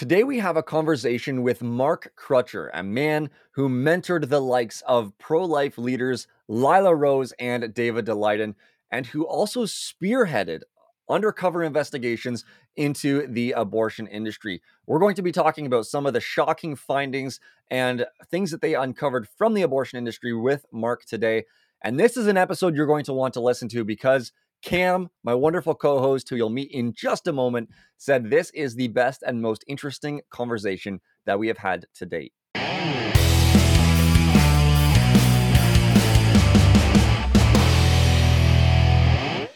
Today, we have a conversation with Mark Crutcher, a man who mentored the likes of pro life leaders Lila Rose and David Daleiden, and who also spearheaded undercover investigations into the abortion industry. We're going to be talking about some of the shocking findings and things that they uncovered from the abortion industry with Mark today. And this is an episode you're going to want to listen to because Cam, my wonderful co host, who you'll meet in just a moment, said this is the best and most interesting conversation that we have had to date.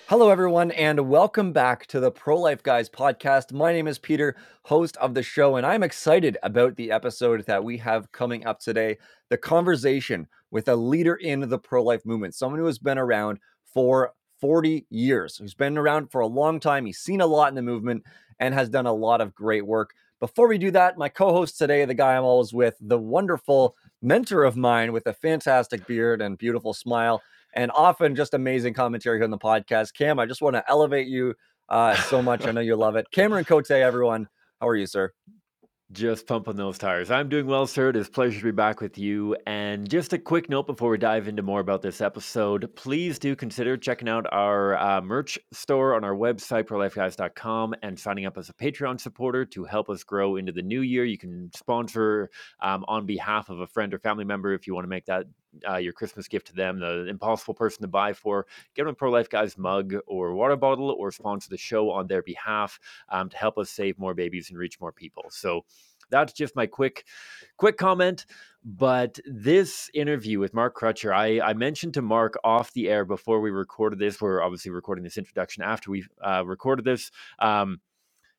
Hello, everyone, and welcome back to the Pro Life Guys podcast. My name is Peter, host of the show, and I'm excited about the episode that we have coming up today the conversation with a leader in the pro life movement, someone who has been around for 40 years, who's been around for a long time. He's seen a lot in the movement and has done a lot of great work. Before we do that, my co host today, the guy I'm always with, the wonderful mentor of mine with a fantastic beard and beautiful smile, and often just amazing commentary on the podcast. Cam, I just want to elevate you uh, so much. I know you love it. Cameron Cote, everyone. How are you, sir? Just pumping those tires. I'm doing well, sir. It is a pleasure to be back with you. And just a quick note before we dive into more about this episode, please do consider checking out our uh, merch store on our website, prolifeguys.com, and signing up as a Patreon supporter to help us grow into the new year. You can sponsor um, on behalf of a friend or family member if you want to make that uh, your Christmas gift to them, the impossible person to buy for, get them a Pro Life Guys mug or water bottle or sponsor the show on their behalf um, to help us save more babies and reach more people. So that's just my quick quick comment. But this interview with Mark Crutcher, I, I mentioned to Mark off the air before we recorded this. We're obviously recording this introduction after we uh, recorded this. Um,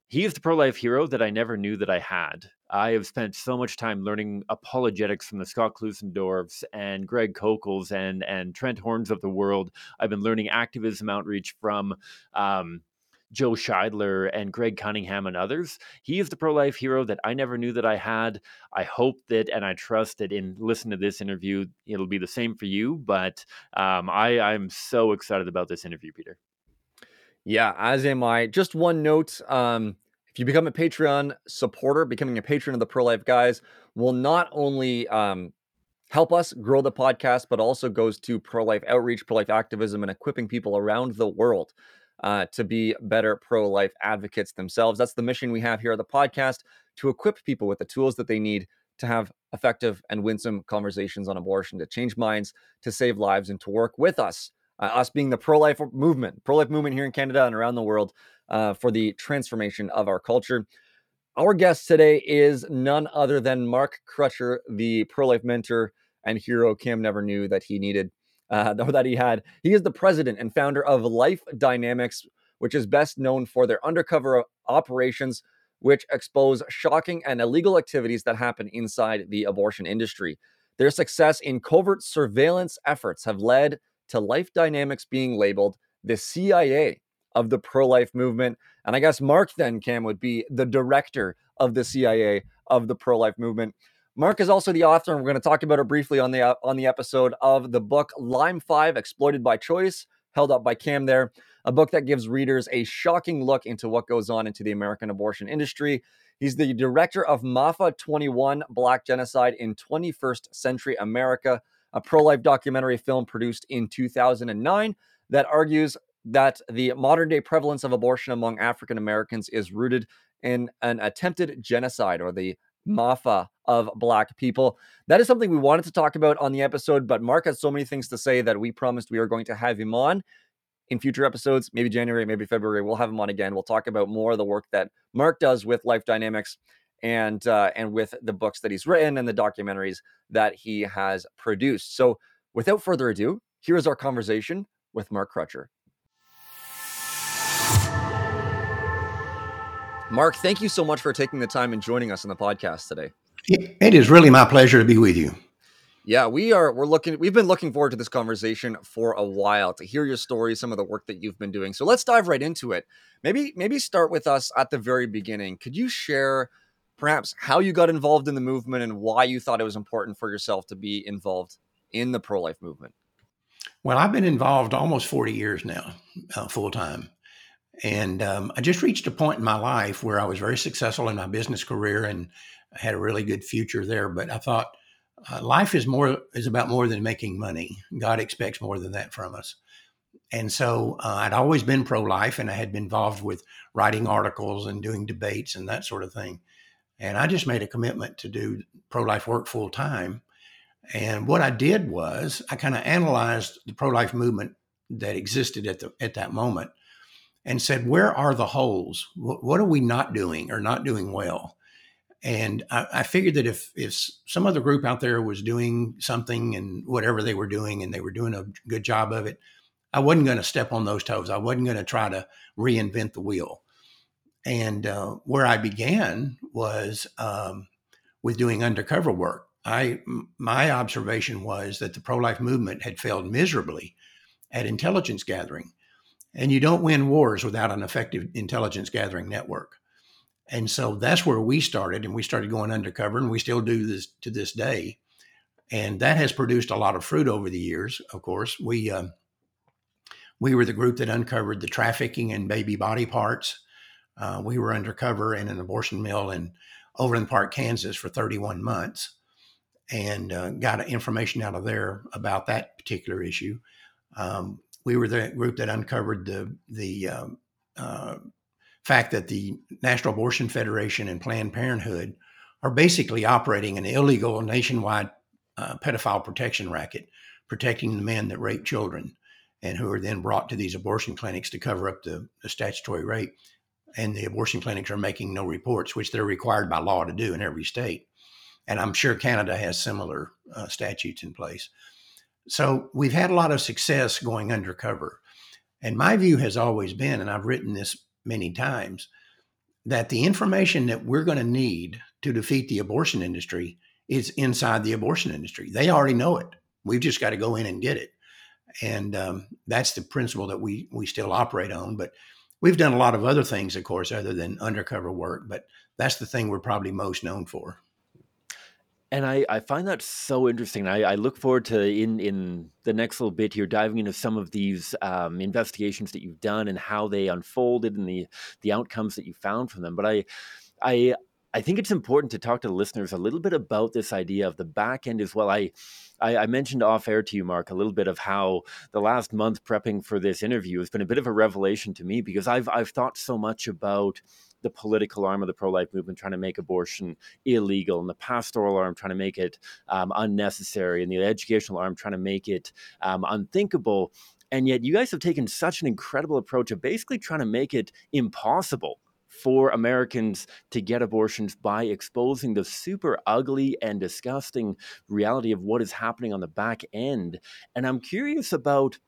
he is the pro life hero that I never knew that I had. I have spent so much time learning apologetics from the Scott Klusendorfs and Greg Koukls and and Trent Horns of the world. I've been learning activism outreach from um, Joe Scheidler and Greg Cunningham and others. He is the pro life hero that I never knew that I had. I hope that and I trust that in listening to this interview, it'll be the same for you. But um, I, I'm so excited about this interview, Peter. Yeah, as am I. Just one note. Um, if you become a Patreon supporter, becoming a patron of the Pro Life Guys will not only um, help us grow the podcast, but also goes to pro life outreach, pro life activism, and equipping people around the world uh, to be better pro life advocates themselves. That's the mission we have here at the podcast to equip people with the tools that they need to have effective and winsome conversations on abortion, to change minds, to save lives, and to work with us uh, us being the pro life movement, pro life movement here in Canada and around the world uh, for the transformation of our culture. Our guest today is none other than Mark Crutcher, the pro life mentor and hero Cam never knew that he needed, uh, that he had. He is the president and founder of Life Dynamics, which is best known for their undercover operations, which expose shocking and illegal activities that happen inside the abortion industry. Their success in covert surveillance efforts have led to Life Dynamics being labeled the CIA of the pro life movement. And I guess Mark then, Cam, would be the director of the CIA of the pro life movement. Mark is also the author, and we're going to talk about it briefly on the on the episode of the book Lime Five: Exploited by Choice, held up by Cam there, a book that gives readers a shocking look into what goes on into the American abortion industry. He's the director of Maafa 21: Black Genocide in 21st Century America, a pro life documentary film produced in 2009 that argues that the modern day prevalence of abortion among African Americans is rooted in an attempted genocide or the Maafa of Black people. That is something we wanted to talk about on the episode, but Mark has so many things to say that we promised we are going to have him on in future episodes, maybe January, maybe February. We'll have him on again. We'll talk about more of the work that Mark does with Life Dynamics and uh, and with the books that he's written and the documentaries that he has produced. So, without further ado, here is our conversation with Mark Crutcher. Mark, thank you so much for taking the time and joining us on the podcast today. It is really my pleasure to be with you. Yeah, we are. We're looking. We've been looking forward to this conversation for a while to hear your story, some of the work that you've been doing. So let's dive right into it. Maybe, maybe start with us at the very beginning. Could you share perhaps how you got involved in the movement and why you thought it was important for yourself to be involved in the pro life movement? Well, I've been involved almost 40 years now, uh, full time. And um, I just reached a point in my life where I was very successful in my business career and I had a really good future there. But I thought uh, life is more is about more than making money. God expects more than that from us. And so uh, I'd always been pro life and I had been involved with writing articles and doing debates and that sort of thing. And I just made a commitment to do pro life work full time. And what I did was I kind of analyzed the pro life movement that existed at the at that moment and said, where are the holes? What, what are we not doing or not doing well? And I, I, figured that if if some other group out there was doing something and whatever they were doing and they were doing a good job of it, I wasn't going to step on those toes. I wasn't going to try to reinvent the wheel. And uh, where I began was um, with doing undercover work. I my observation was that the pro life movement had failed miserably at intelligence gathering, and you don't win wars without an effective intelligence gathering network. And so that's where we started, and we started going undercover, and we still do this to this day. And that has produced a lot of fruit over the years. Of course, we uh, we were the group that uncovered the trafficking in baby body parts. Uh, we were undercover in an abortion mill in Overland Park, Kansas, for 31 months, and uh, got information out of there about that particular issue. Um, we were the group that uncovered the the um, uh, fact that the National Abortion Federation and Planned Parenthood are basically operating an illegal nationwide uh, pedophile protection racket, protecting the men that rape children and who are then brought to these abortion clinics to cover up the, the statutory rape. And the abortion clinics are making no reports, which they're required by law to do in every state. And I'm sure Canada has similar uh, statutes in place. So we've had a lot of success going undercover. And my view has always been, and I've written this many times that the information that we're going to need to defeat the abortion industry is inside the abortion industry. They already know it. We've just got to go in and get it. And um, that's the principle that we we still operate on. But we've done a lot of other things, of course, other than undercover work. But that's the thing we're probably most known for. And I, I find that so interesting. I, I look forward to in in the next little bit here diving into some of these um, investigations that you've done and how they unfolded and the the outcomes that you found from them. But I I I think it's important to talk to listeners a little bit about this idea of the back end as well. I, I, I, mentioned off air to you, Mark, a little bit of how the last month prepping for this interview has been a bit of a revelation to me because I've I've thought so much about the political arm of the pro life movement trying to make abortion illegal, and the pastoral arm trying to make it um, unnecessary, and the educational arm trying to make it um, unthinkable. And yet, you guys have taken such an incredible approach of basically trying to make it impossible for Americans to get abortions by exposing the super ugly and disgusting reality of what is happening on the back end. And I'm curious about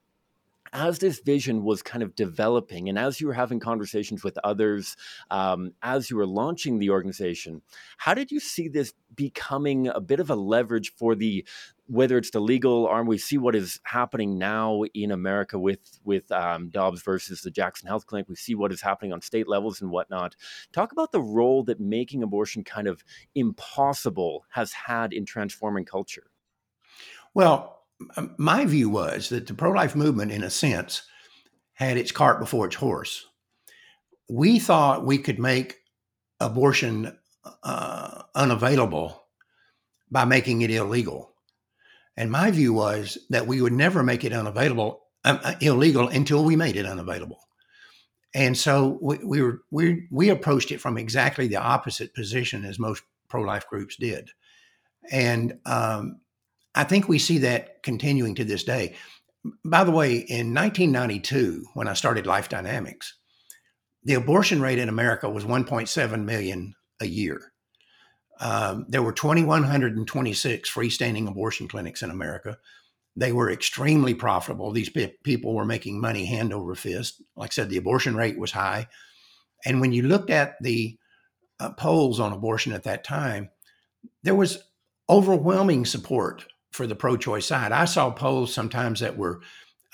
as this vision was kind of developing and as you were having conversations with others um, as you were launching the organization how did you see this becoming a bit of a leverage for the whether it's the legal arm we see what is happening now in america with with um, dobbs versus the jackson health clinic we see what is happening on state levels and whatnot talk about the role that making abortion kind of impossible has had in transforming culture well my view was that the pro life movement, in a sense, had its cart before its horse. We thought we could make abortion uh, unavailable by making it illegal. And my view was that we would never make it unavailable, um, uh, illegal until we made it unavailable. And so we, we were we we approached it from exactly the opposite position as most pro life groups did. And um, I think we see that continuing to this day. By the way, in 1992, when I started Life Dynamics, the abortion rate in America was 1.7 million a year. Um, there were 2,126 freestanding abortion clinics in America. They were extremely profitable. These pe- people were making money hand over fist. Like I said, the abortion rate was high. And when you looked at the uh, polls on abortion at that time, there was overwhelming support for the pro-choice side. I saw polls sometimes that were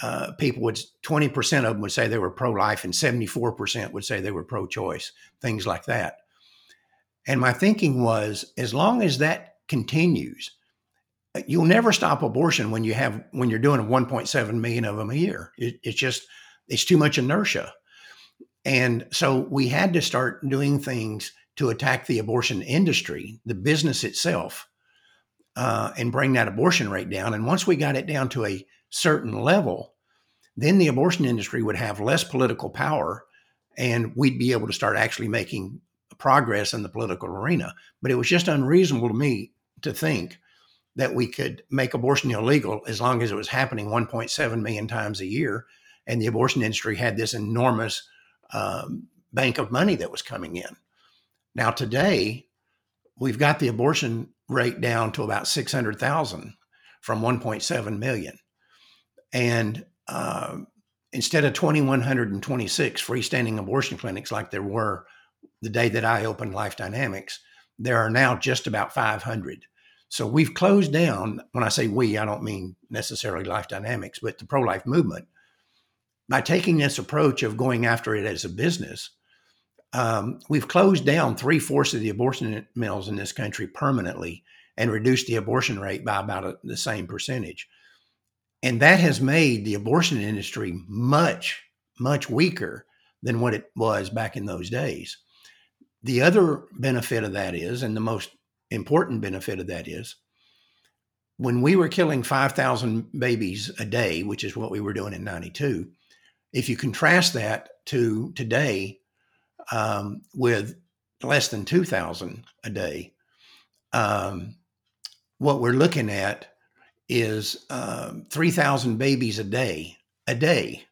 uh, people would 20% of them would say they were pro-life and 74% would say they were pro-choice, things like that. And my thinking was, as long as that continues, you'll never stop abortion when you have when you're doing 1.7 million of them a year. It, it's just it's too much inertia. And so we had to start doing things to attack the abortion industry, the business itself, uh, and bring that abortion rate down. And once we got it down to a certain level, then the abortion industry would have less political power and we'd be able to start actually making progress in the political arena. But it was just unreasonable to me to think that we could make abortion illegal as long as it was happening 1.7 million times a year. And the abortion industry had this enormous um, bank of money that was coming in. Now, today, we've got the abortion rate down to about 600,000 from 1.7 million. And uh, instead of 2,126 freestanding abortion clinics like there were the day that I opened Life Dynamics, there are now just about 500. So we've closed down. When I say we, I don't mean necessarily Life Dynamics, but the pro life movement. By taking this approach of going after it as a business, um, we've closed down three fourths of the abortion mills in this country permanently and reduced the abortion rate by about a, the same percentage. And that has made the abortion industry much, much weaker than what it was back in those days. The other benefit of that is, and the most important benefit of that is, when we were killing 5,000 babies a day, which is what we were doing in 92, if you contrast that to today um, with less than 2,000 a day, um, what we're looking at is um, 3,000 babies a day, a day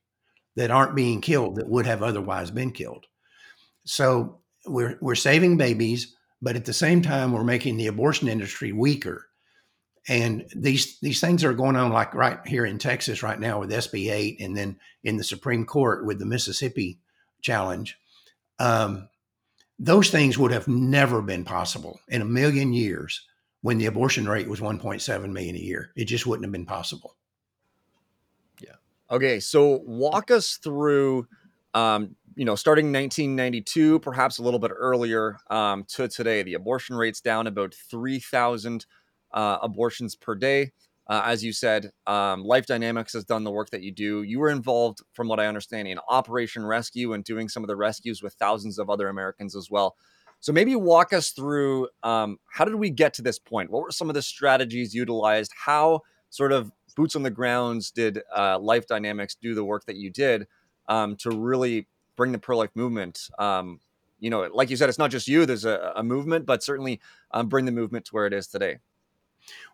that aren't being killed that would have otherwise been killed. So we're, we're saving babies, but at the same time, we're making the abortion industry weaker. And these these things are going on like right here in Texas right now with SB 8 and then in the Supreme Court with the Mississippi challenge. Um, those things would have never been possible in a million years when the abortion rate was 1.7 million a year. It just wouldn't have been possible. Yeah. Okay. So walk us through, um, you know, starting 1992, perhaps a little bit earlier um, to today. The abortion rate's down about 3,000 uh, abortions per day. Uh, as you said, um, Life Dynamics has done the work that you do. You were involved, from what I understand, in Operation Rescue and doing some of the rescues with thousands of other Americans as well. So maybe walk us through um, how did we get to this point? What were some of the strategies utilized? How sort of boots on the grounds did uh, Life Dynamics do the work that you did um, to really bring the pro life movement? Um, you know, like you said, it's not just you. There's a, a movement, but certainly um, bring the movement to where it is today.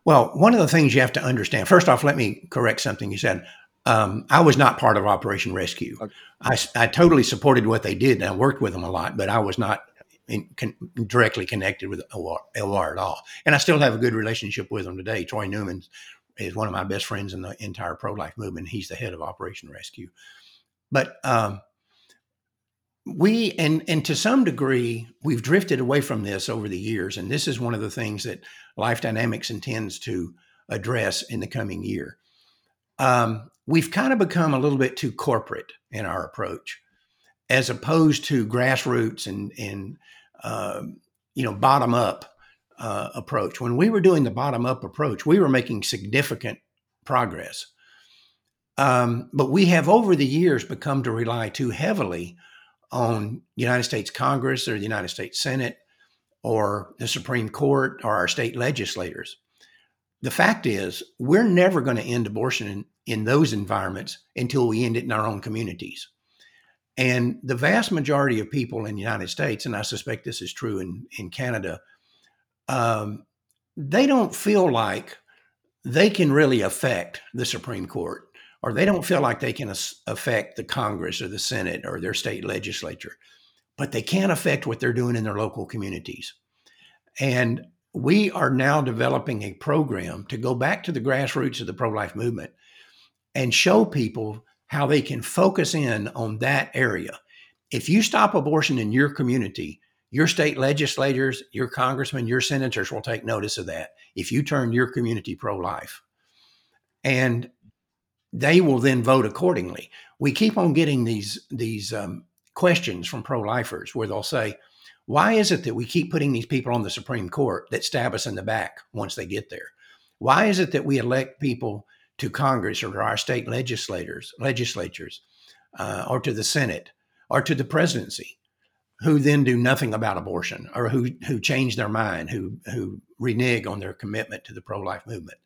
Well, one of the things you have to understand. First off, let me correct something you said. Um, I was not part of Operation Rescue. Okay. I, I, totally supported what they did, and I worked with them a lot, but I was not in, con, directly connected with OR at all. And I still have a good relationship with them today. Troy Newman is one of my best friends in the entire pro life movement. He's the head of Operation Rescue. But um, we, and, and to some degree, we've drifted away from this over the years. And this is one of the things that Life Dynamics intends to address in the coming year. Um, we've kind of become a little bit too corporate in our approach as opposed to grassroots and, and uh, you know, bottom up uh, approach. When we were doing the bottom up approach, we were making significant progress. Um, but we have over the years become to rely too heavily on United States Congress or the United States Senate or the Supreme Court or our state legislators. The fact is, we're never going to end abortion in, in those environments until we end it in our own communities. And the vast majority of people in the United States, and I suspect this is true in, in Canada, um, they don't feel like they can really affect the Supreme Court, or they don't feel like they can affect the Congress or the Senate or their state legislature, but they can affect what they're doing in their local communities. And we are now developing a program to go back to the grassroots of the pro life movement and show people how they can focus in on that area. If you stop abortion in your community, your state legislators, your congressmen, your senators will take notice of that if you turn your community pro life. And they will then vote accordingly. We keep on getting these, these um, questions from pro lifers where they'll say, Why is it that we keep putting these people on the Supreme Court that stab us in the back once they get there? Why is it that we elect people to Congress or to our state legislators, legislatures, uh, or to the Senate, or to the presidency who then do nothing about abortion or who who change their mind, who who renege on their commitment to the pro-life movement.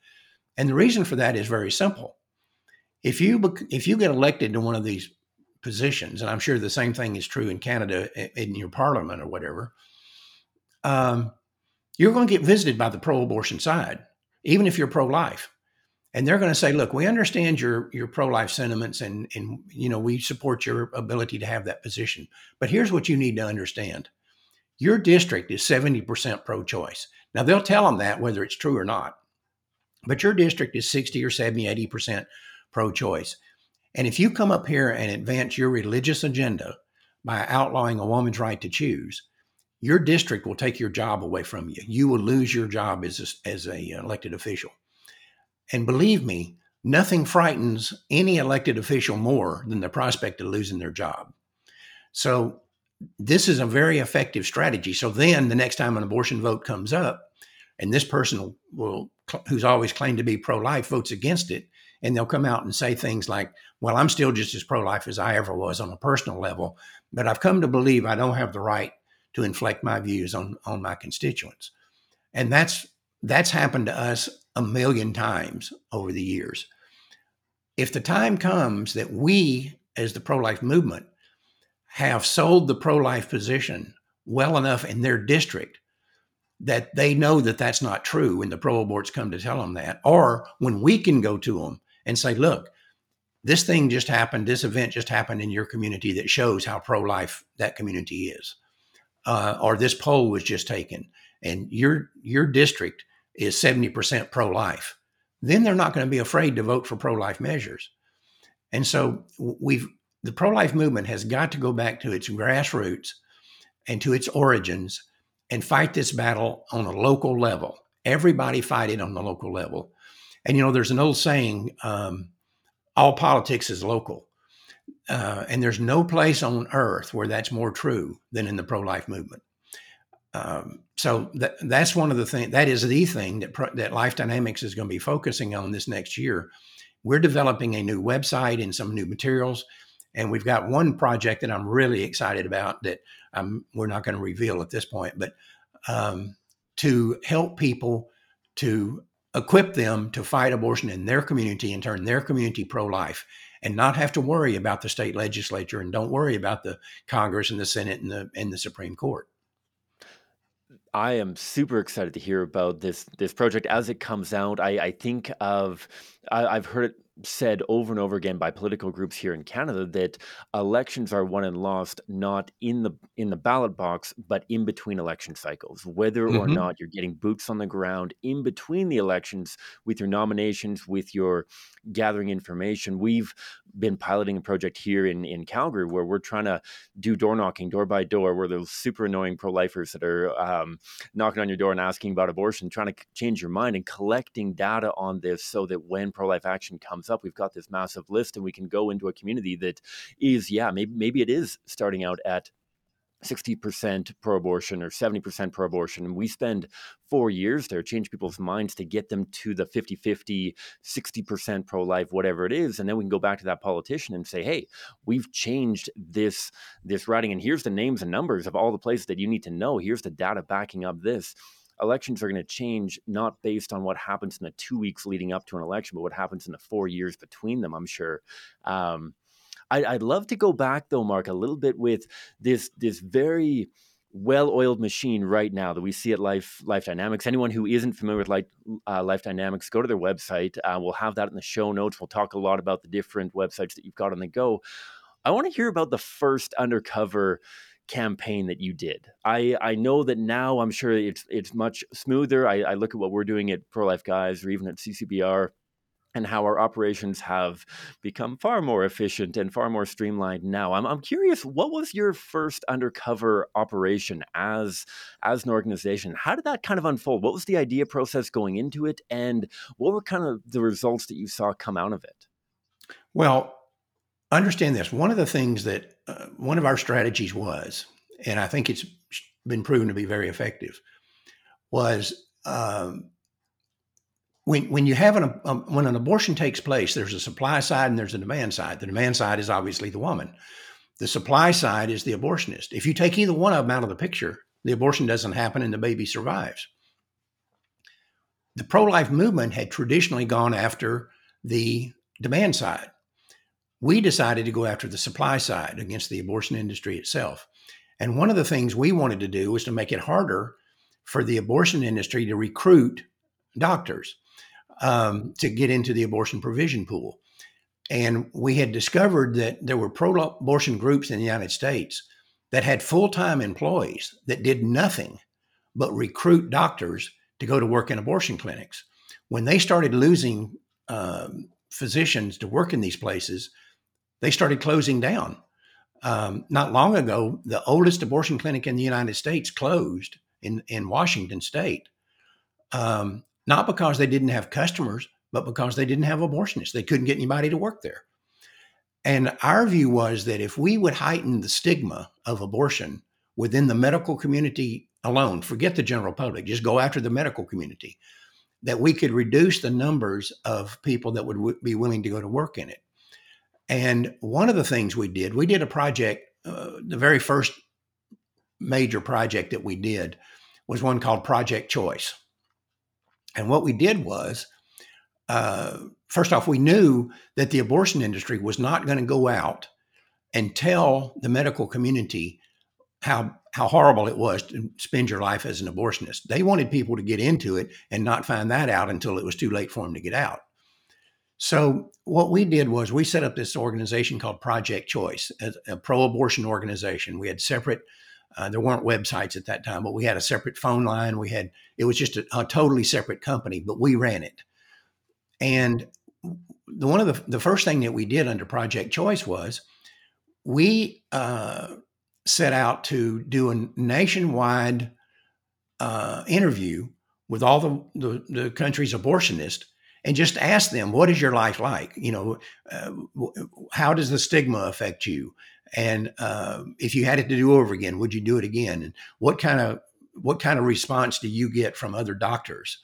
And the reason for that is very simple. If you if you get elected to one of these positions, and I'm sure the same thing is true in Canada in your parliament or whatever, um, you're going to get visited by the pro-abortion side, even if you're pro-life and they're going to say, "Look, we understand your your pro life sentiments, and and you know we support your ability to have that position. But here's what you need to understand: your district is seventy percent pro choice. Now they'll tell them that whether it's true or not, but your district is sixty or 70, 80 percent pro choice. And if you come up here and advance your religious agenda by outlawing a woman's right to choose, your district will take your job away from you. You will lose your job as a, as a elected official. And believe me, nothing frightens any elected official more than the prospect of losing their job. So this is a very effective strategy. So then the next time an abortion vote comes up, and this person will, who's always claimed to be pro-life, votes against it, and they'll come out and say things like, "Well, I'm still just as pro-life as I ever was on a personal level, but I've come to believe I don't have the right to inflect my views on on my constituents," and that's that's happened to us a million times over the years. If the time comes that we, as the pro life movement, have sold the pro life position well enough in their district that they know that that's not true when the pro aborts come to tell them that, or when we can go to them and say, look, this thing just happened, this event just happened in your community that shows how pro life that community is. Uh, or this poll was just taken and your your district is 70% pro life, then they're not going to be afraid to vote for pro life measures. And so we've the pro life movement has got to go back to its grassroots and to its origins and fight this battle on a local level. Everybody fight it on the local level. And you know, there's an old saying um, all politics is local. Uh, and there's no place on earth where that's more true than in the pro life movement. Um, so that, that's one of the things that is the thing that that Life Dynamics is going to be focusing on this next year. We're developing a new website and some new materials, and we've got one project that I'm really excited about that um, we're not going to reveal at this point, but um, to help people to equip them to fight abortion in their community and turn their community pro-life and not have to worry about the state legislature and don't worry about the Congress and the Senate and the and the Supreme Court. I am super excited to hear about this this project as it comes out. I, I think of I, I've heard it said over and over again by political groups here in Canada that elections are won and lost not in the in the ballot box but in between election cycles whether or mm-hmm. not you're getting boots on the ground in between the elections with your nominations with your gathering information we've been piloting a project here in in Calgary where we're trying to do door knocking door by door where those super annoying pro-lifers that are um, knocking on your door and asking about abortion trying to change your mind and collecting data on this so that when pro-life action comes up, we've got this massive list and we can go into a community that is, yeah, maybe maybe it is starting out at 60% pro abortion or 70% pro abortion. And we spend four years there, change people's minds to get them to the 50 50, 60% pro life, whatever it is. And then we can go back to that politician and say, hey, we've changed this, this riding. And here's the names and numbers of all the places that you need to know. Here's the data backing up this elections are going to change not based on what happens in the two weeks leading up to an election, but what happens in the four years between them. I'm sure. Um, I, would love to go back though, Mark, a little bit with this this very well-oiled machine right now that we see at Life Life Dynamics. Anyone who isn't familiar with Life, uh, Life Dynamics, go to their website. Uh, we'll have that in the show notes. We'll talk a lot about the different websites that you've got on the go. I want to hear about the first undercover campaign that you did. I I know that now I'm sure it's it's much smoother. I, I look at what we're doing at Pro Life Guys or even at CCBR and how our operations have become far more efficient and far more streamlined now. I'm, I'm curious, what was your first undercover operation as as an organization? How did that kind of unfold? What was the idea process going into it, and what were kind of the results that you saw come out of it? Well, understand this. One of the things that uh, one of our strategies was, and I think it's been proven to be very effective, was um, when when you have an um, when an abortion takes place, there's a supply side and there's a demand side. The demand side is obviously the woman. The supply side is the abortionist. If you take either one of them out of the picture, the abortion doesn't happen and the baby survives. The pro life movement had traditionally gone after the demand side. We decided to go after the supply side against the abortion industry itself. And one of the things we wanted to do was to make it harder for the abortion industry to recruit doctors um, to get into the abortion provision pool. And we had discovered that there were pro abortion groups in the United States that had full time employees that did nothing but recruit doctors to go to work in abortion clinics. When they started losing um, physicians to work in these places, they started closing down. Um, not long ago, the oldest abortion clinic in the United States closed in, in Washington state, um, not because they didn't have customers, but because they didn't have abortionists. They couldn't get anybody to work there. And our view was that if we would heighten the stigma of abortion within the medical community alone, forget the general public, just go after the medical community, that we could reduce the numbers of people that would w- be willing to go to work in it. And one of the things we did, we did a project, uh, the very first major project that we did was one called Project Choice. And what we did was uh, first off, we knew that the abortion industry was not going to go out and tell the medical community how how horrible it was to spend your life as an abortionist. They wanted people to get into it and not find that out until it was too late for them to get out. So what we did was we set up this organization called Project Choice, a, a pro-abortion organization. We had separate. Uh, there weren't websites at that time, but we had a separate phone line. We had it was just a, a totally separate company, but we ran it. And the, one of the, the first thing that we did under Project Choice was we uh, set out to do a nationwide uh, interview with all the, the, the, country's abortionists and just ask them, what is your life like? You know, uh, how does the stigma affect you? And uh, if you had it to do over again, would you do it again? And what kind of what kind of response do you get from other doctors?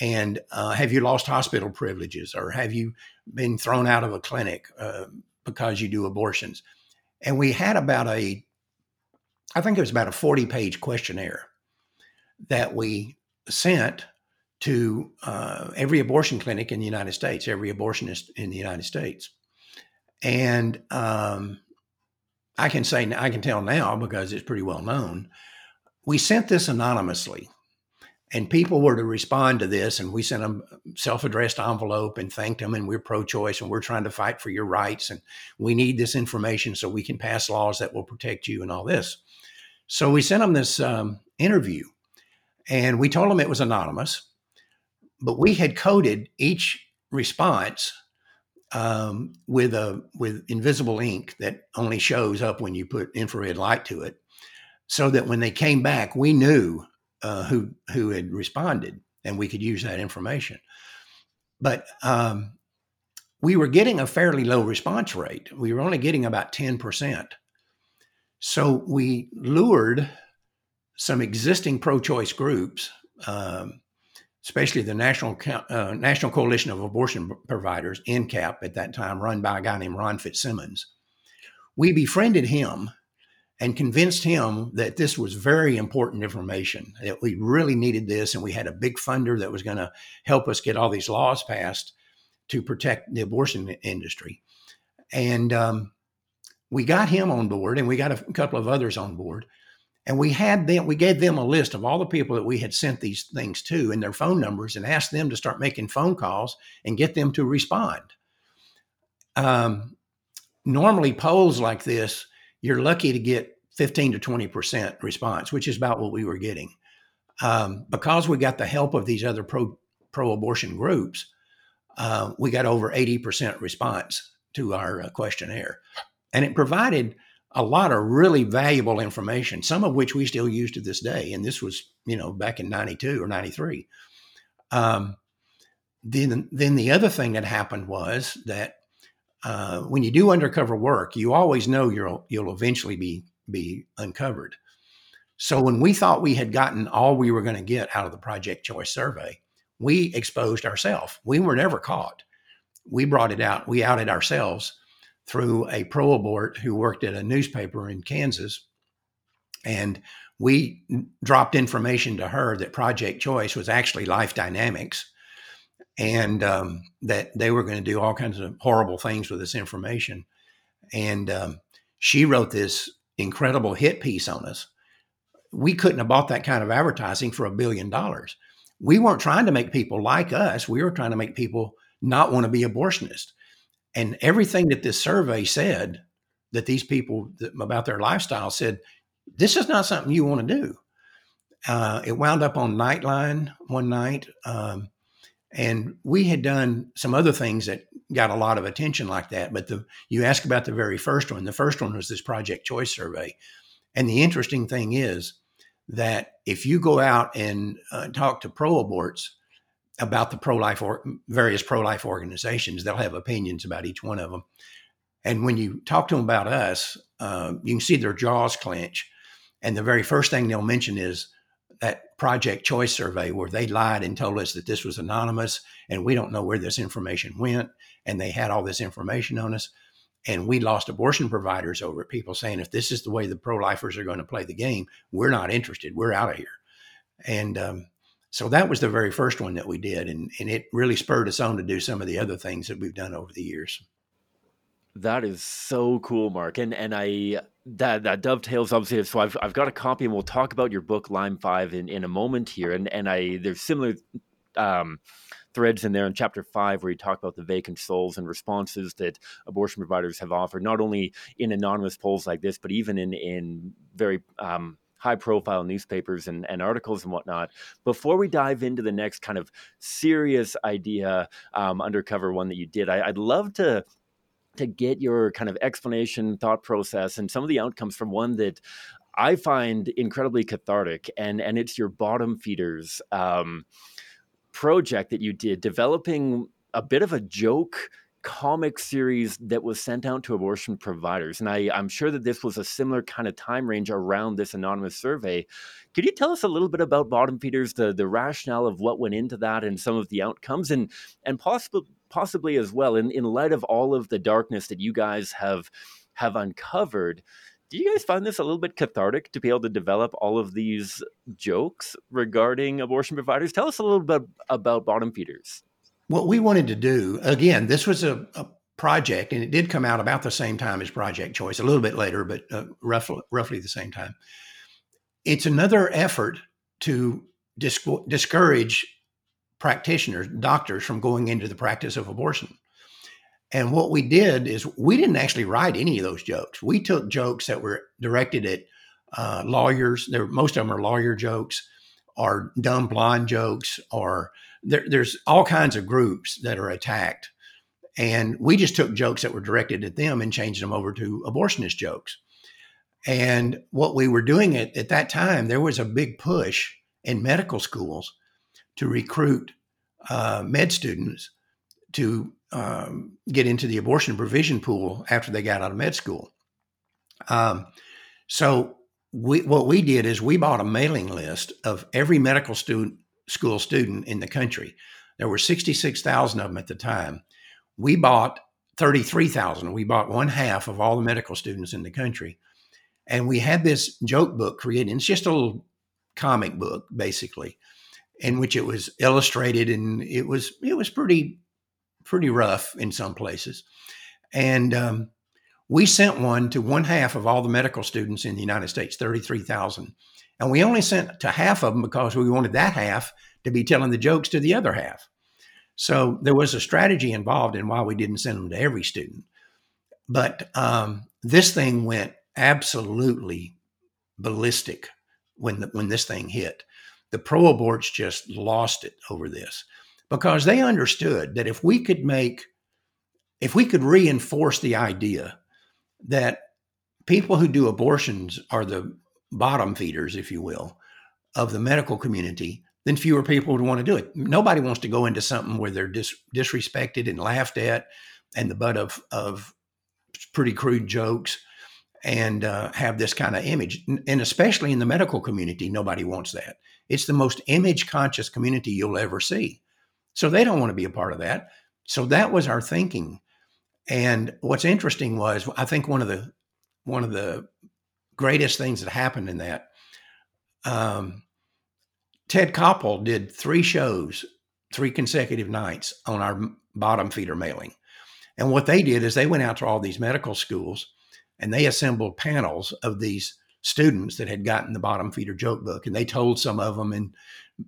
And uh, have you lost hospital privileges or have you been thrown out of a clinic uh, because you do abortions? And we had about a, I think it was about a 40 page questionnaire that we sent to uh, every abortion clinic in the United States, every abortionist in the United States. And um, I can say, I can tell now because it's pretty well known. We sent this anonymously and people were to respond to this and we sent them self-addressed envelope and thanked them and we're pro-choice and we're trying to fight for your rights and we need this information so we can pass laws that will protect you and all this so we sent them this um, interview and we told them it was anonymous but we had coded each response um, with a with invisible ink that only shows up when you put infrared light to it so that when they came back we knew uh, who who had responded, and we could use that information. But um, we were getting a fairly low response rate. We were only getting about ten percent. So we lured some existing pro-choice groups, um, especially the National uh, National Coalition of Abortion Providers (NCAP) at that time, run by a guy named Ron Fitzsimmons. We befriended him and convinced him that this was very important information, that we really needed this, and we had a big funder that was going to help us get all these laws passed to protect the abortion industry. And um, we got him on board, and we got a couple of others on board. And we had them, we gave them a list of all the people that we had sent these things to and their phone numbers and asked them to start making phone calls and get them to respond. Um, normally, polls like this, you're lucky to get 15 to 20% response, which is about what we were getting. Um, because we got the help of these other pro pro abortion groups, uh, we got over 80% response to our uh, questionnaire. And it provided a lot of really valuable information, some of which we still use to this day. And this was, you know, back in 92 or 93. Um, then, then the other thing that happened was that uh, when you do undercover work, you always know you'll you'll eventually be be uncovered. So when we thought we had gotten all we were going to get out of the Project Choice survey, we exposed ourselves. We were never caught. We brought it out. We outed ourselves through a pro abort who worked at a newspaper in Kansas. And we dropped information to her that Project Choice was actually Life Dynamics and um, that they were going to do all kinds of horrible things with this information. And um, she wrote this incredible hit piece on us. We couldn't have bought that kind of advertising for a billion dollars. We weren't trying to make people like us. We were trying to make people not want to be abortionists. And everything that this survey said that these people that, about their lifestyle said, this is not something you want to do. Uh, it wound up on Nightline one night. Um, and we had done some other things that got a lot of attention like that. But the you ask about the very first one. The first one was this Project Choice survey. And the interesting thing is that if you go out and uh, talk to pro aborts about the pro life or various pro life organizations, they'll have opinions about each one of them. And when you talk to them about us, uh, you can see their jaws clench. And the very first thing they'll mention is that Project Choice survey where they lied and told us that this was anonymous and we don't know where this information went. And they had all this information on us. And we lost abortion providers over it. People saying, if this is the way the pro lifers are going to play the game, we're not interested. We're out of here. And um, so that was the very first one that we did. And, and it really spurred us on to do some of the other things that we've done over the years. That is so cool, Mark. And and I that that dovetails obviously. So I've I've got a copy, and we'll talk about your book Lime Five in in a moment here. And and I there's similar um, threads in there in chapter five where you talk about the vacant souls and responses that abortion providers have offered, not only in anonymous polls like this, but even in in very um, high profile newspapers and, and articles and whatnot. Before we dive into the next kind of serious idea, um, undercover one that you did, I, would love to to get your kind of explanation, thought process, and some of the outcomes from one that I find incredibly cathartic, and and it's your bottom feeders um, project that you did, developing a bit of a joke comic series that was sent out to abortion providers. And I, I'm sure that this was a similar kind of time range around this anonymous survey. Could you tell us a little bit about bottom feeders, the the rationale of what went into that, and some of the outcomes, and and possibly possibly as well in, in light of all of the darkness that you guys have have uncovered do you guys find this a little bit cathartic to be able to develop all of these jokes regarding abortion providers tell us a little bit about bottom feeders what we wanted to do again this was a, a project and it did come out about the same time as project choice a little bit later but uh, roughly, roughly the same time it's another effort to discourage practitioners, doctors, from going into the practice of abortion. And what we did is we didn't actually write any of those jokes. We took jokes that were directed at uh, lawyers. There, most of them are lawyer jokes, or dumb blonde jokes, or there, there's all kinds of groups that are attacked. And we just took jokes that were directed at them and changed them over to abortionist jokes. And what we were doing at, at that time, there was a big push in medical schools to recruit uh, med students to um, get into the abortion provision pool after they got out of med school. Um, so we, what we did is we bought a mailing list of every medical student school student in the country. There were 66,000 of them at the time. We bought 33,000. We bought one half of all the medical students in the country. And we had this joke book created. It's just a little comic book, basically in which it was illustrated and it was it was pretty pretty rough in some places and um, we sent one to one half of all the medical students in the united states 33000 and we only sent to half of them because we wanted that half to be telling the jokes to the other half. So there was a strategy involved in why we didn't send them to every student. But um, this thing went absolutely ballistic when the, when this thing hit. The pro aborts just lost it over this because they understood that if we could make, if we could reinforce the idea that people who do abortions are the bottom feeders, if you will, of the medical community, then fewer people would want to do it. Nobody wants to go into something where they're dis- disrespected and laughed at and the butt of, of pretty crude jokes and uh, have this kind of image. And especially in the medical community, nobody wants that. It's the most image conscious community you'll ever see. So they don't want to be a part of that. So that was our thinking. And what's interesting was I think one of the one of the greatest things that happened in that um, Ted Koppel did three shows, three consecutive nights on our bottom feeder mailing. And what they did is they went out to all these medical schools and they assembled panels of these students that had gotten the bottom feeder joke book and they told some of them and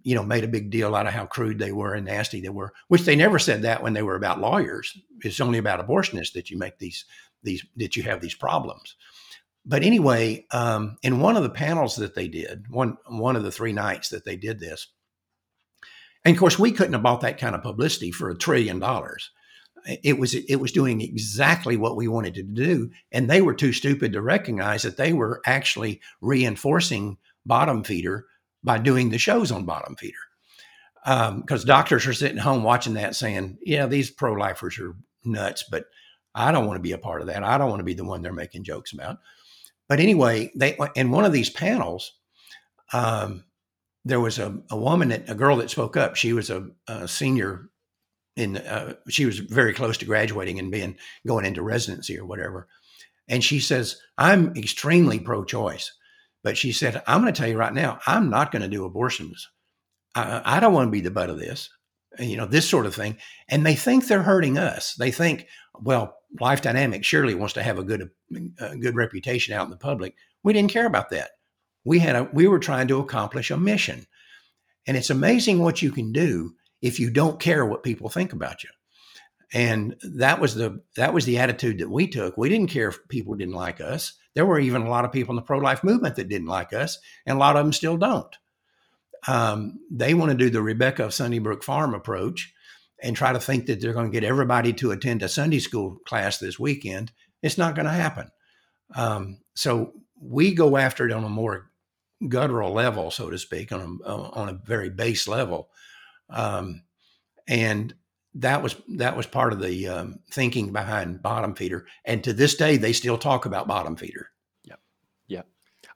you know made a big deal out of how crude they were and nasty they were which they never said that when they were about lawyers. It's only about abortionists that you make these these that you have these problems. But anyway um, in one of the panels that they did one one of the three nights that they did this and of course we couldn't have bought that kind of publicity for a trillion dollars. It was it was doing exactly what we wanted to do and they were too stupid to recognize that they were actually reinforcing bottom feeder by doing the shows on bottom feeder. Because um, doctors are sitting home watching that saying yeah these pro-lifers are nuts but i don't want to be a part of that. I don't want to be the one they're making jokes about. But anyway they in one of these panels um, there was a, a woman that a girl that spoke up. She was a, a senior in uh, she was very close to graduating and being going into residency or whatever. And she says i'm extremely pro-choice but she said i'm going to tell you right now i'm not going to do abortions I, I don't want to be the butt of this you know this sort of thing and they think they're hurting us they think well life dynamics surely wants to have a good a good reputation out in the public we didn't care about that we had a we were trying to accomplish a mission and it's amazing what you can do if you don't care what people think about you. And that was the that was the attitude that we took. We didn't care if people didn't like us. There were even a lot of people in the pro life movement that didn't like us, and a lot of them still don't. Um, they want to do the Rebecca of Sunnybrook Farm approach and try to think that they're going to get everybody to attend a Sunday school class this weekend. It's not going to happen. Um, so we go after it on a more guttural level, so to speak, on a, on a very base level. Um, and that was that was part of the um, thinking behind bottom feeder. And to this day, they still talk about bottom feeder. Yeah, yeah.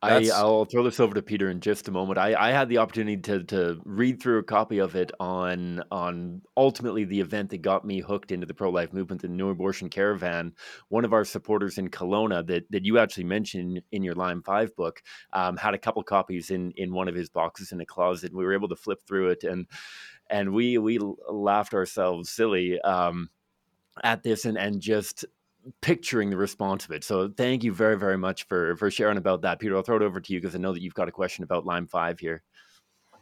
I, I'll throw this over to Peter in just a moment. I, I had the opportunity to to read through a copy of it on on ultimately the event that got me hooked into the pro life movement, the New Abortion Caravan. One of our supporters in Kelowna that that you actually mentioned in your Lime Five book um, had a couple copies in in one of his boxes in a closet. We were able to flip through it and and we we laughed ourselves silly um, at this and and just picturing the response of it. So thank you very very much for for sharing about that, Peter. I'll throw it over to you because I know that you've got a question about Lime Five here.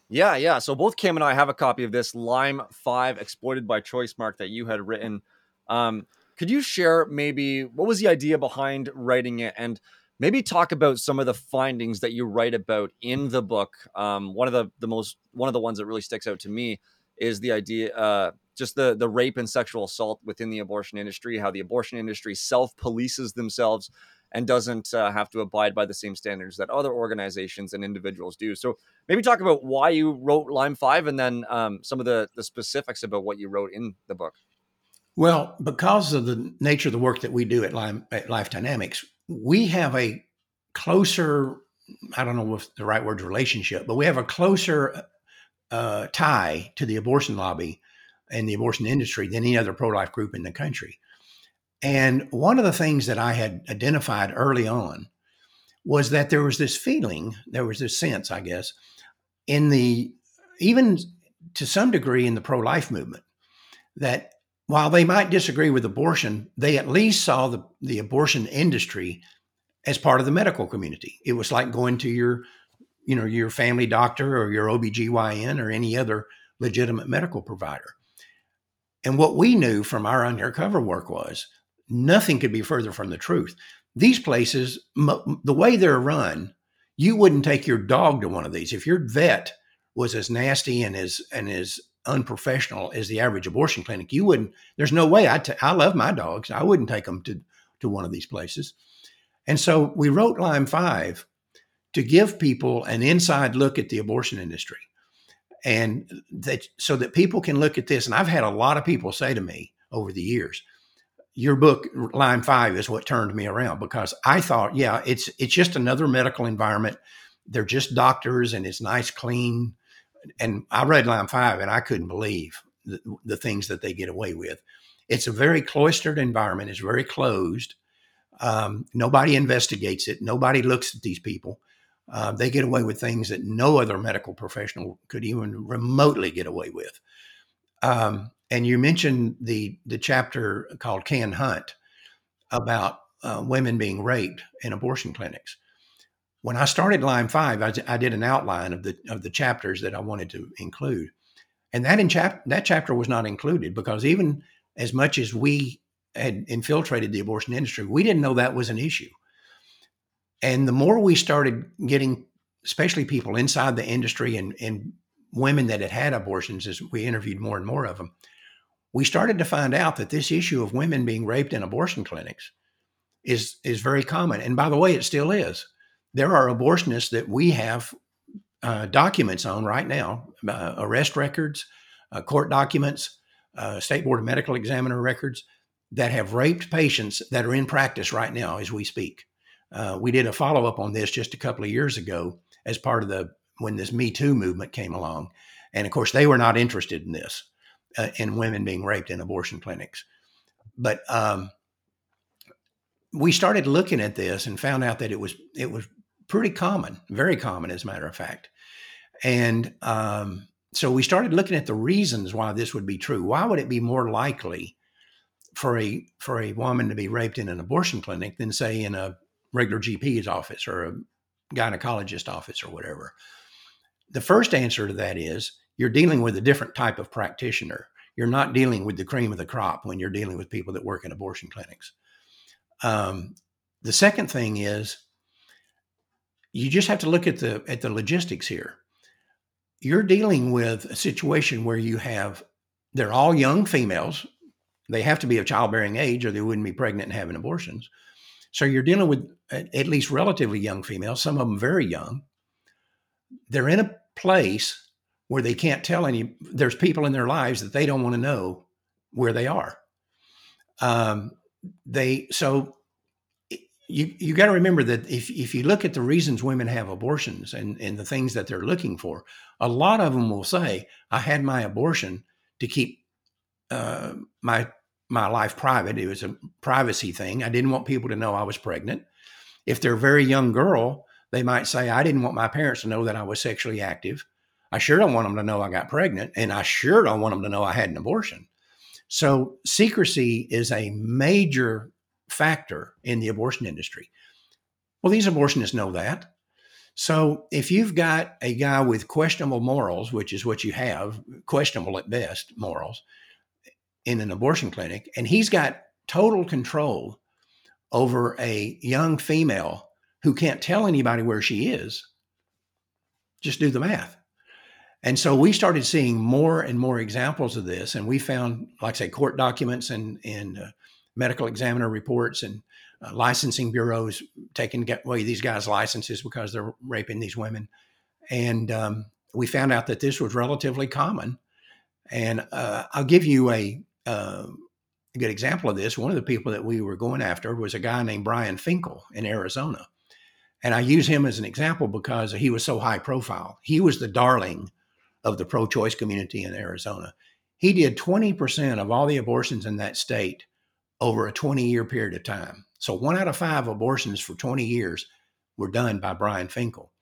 Yeah, yeah. So both Cam and I have a copy of this Lime Five exploited by choice mark that you had written. Um, could you share maybe what was the idea behind writing it and maybe talk about some of the findings that you write about in the book um, one of the the most one of the ones that really sticks out to me is the idea uh, just the the rape and sexual assault within the abortion industry how the abortion industry self polices themselves and doesn't uh, have to abide by the same standards that other organizations and individuals do. So maybe talk about why you wrote Lime 5 and then um, some of the the specifics about what you wrote in the book. Well because of the nature of the work that we do at, lyme, at life dynamics we have a closer i don't know if the right word relationship but we have a closer uh, tie to the abortion lobby and the abortion industry than any other pro-life group in the country and one of the things that i had identified early on was that there was this feeling there was this sense i guess in the even to some degree in the pro-life movement that while they might disagree with abortion, they at least saw the, the abortion industry as part of the medical community. It was like going to your, you know, your family doctor or your OBGYN or any other legitimate medical provider. And what we knew from our undercover work was nothing could be further from the truth. These places, the way they're run, you wouldn't take your dog to one of these. If your vet was as nasty and as and as unprofessional as the average abortion clinic. You wouldn't. There's no way. I, t- I love my dogs. I wouldn't take them to to one of these places. And so we wrote Lime Five to give people an inside look at the abortion industry, and that so that people can look at this. And I've had a lot of people say to me over the years, "Your book Lime Five is what turned me around," because I thought, yeah, it's it's just another medical environment. They're just doctors, and it's nice, clean and I read Lime Five, and I couldn't believe the, the things that they get away with. It's a very cloistered environment. It's very closed. Um, nobody investigates it. Nobody looks at these people. Uh, they get away with things that no other medical professional could even remotely get away with. Um, and you mentioned the the chapter called "Can Hunt" about uh, women being raped in abortion clinics. When I started Lime Five, I, I, did an outline of the of the chapters that I wanted to include, and that in chap that chapter was not included because even as much as we had infiltrated the abortion industry, we didn't know that was an issue. And the more we started getting, especially people inside the industry and, and women that had had abortions, as we interviewed more and more of them, we started to find out that this issue of women being raped in abortion clinics is is very common. And by the way, it still is. There are abortionists that we have uh, documents on right now, uh, arrest records, uh, court documents, uh, state board of medical examiner records that have raped patients that are in practice right now as we speak. Uh, we did a follow up on this just a couple of years ago as part of the when this Me Too movement came along, and of course they were not interested in this, uh, in women being raped in abortion clinics, but um, we started looking at this and found out that it was it was pretty common, very common as a matter of fact, and um, so we started looking at the reasons why this would be true. Why would it be more likely for a for a woman to be raped in an abortion clinic than say in a regular GP's office or a gynecologist office or whatever? The first answer to that is you're dealing with a different type of practitioner. You're not dealing with the cream of the crop when you're dealing with people that work in abortion clinics. Um, the second thing is you just have to look at the at the logistics here. You're dealing with a situation where you have they're all young females they have to be of childbearing age or they wouldn't be pregnant and having abortions. So you're dealing with at least relatively young females, some of them very young. They're in a place where they can't tell any, there's people in their lives that they don't want to know where they are. Um, they, so you, you got to remember that if, if you look at the reasons women have abortions and, and the things that they're looking for, a lot of them will say, I had my abortion to keep uh, my my life private. It was a privacy thing. I didn't want people to know I was pregnant. If they're a very young girl, they might say, I didn't want my parents to know that I was sexually active. I sure don't want them to know I got pregnant, and I sure don't want them to know I had an abortion. So, secrecy is a major factor in the abortion industry. Well, these abortionists know that. So, if you've got a guy with questionable morals, which is what you have, questionable at best morals, in an abortion clinic, and he's got total control over a young female who can't tell anybody where she is. Just do the math. And so we started seeing more and more examples of this, and we found, like I say, court documents and and uh, medical examiner reports and uh, licensing bureaus taking away these guys' licenses because they're raping these women, and um, we found out that this was relatively common. And uh, I'll give you a uh, a good example of this, one of the people that we were going after was a guy named Brian Finkel in Arizona. And I use him as an example because he was so high profile. He was the darling of the pro choice community in Arizona. He did 20% of all the abortions in that state over a 20 year period of time. So one out of five abortions for 20 years were done by Brian Finkel.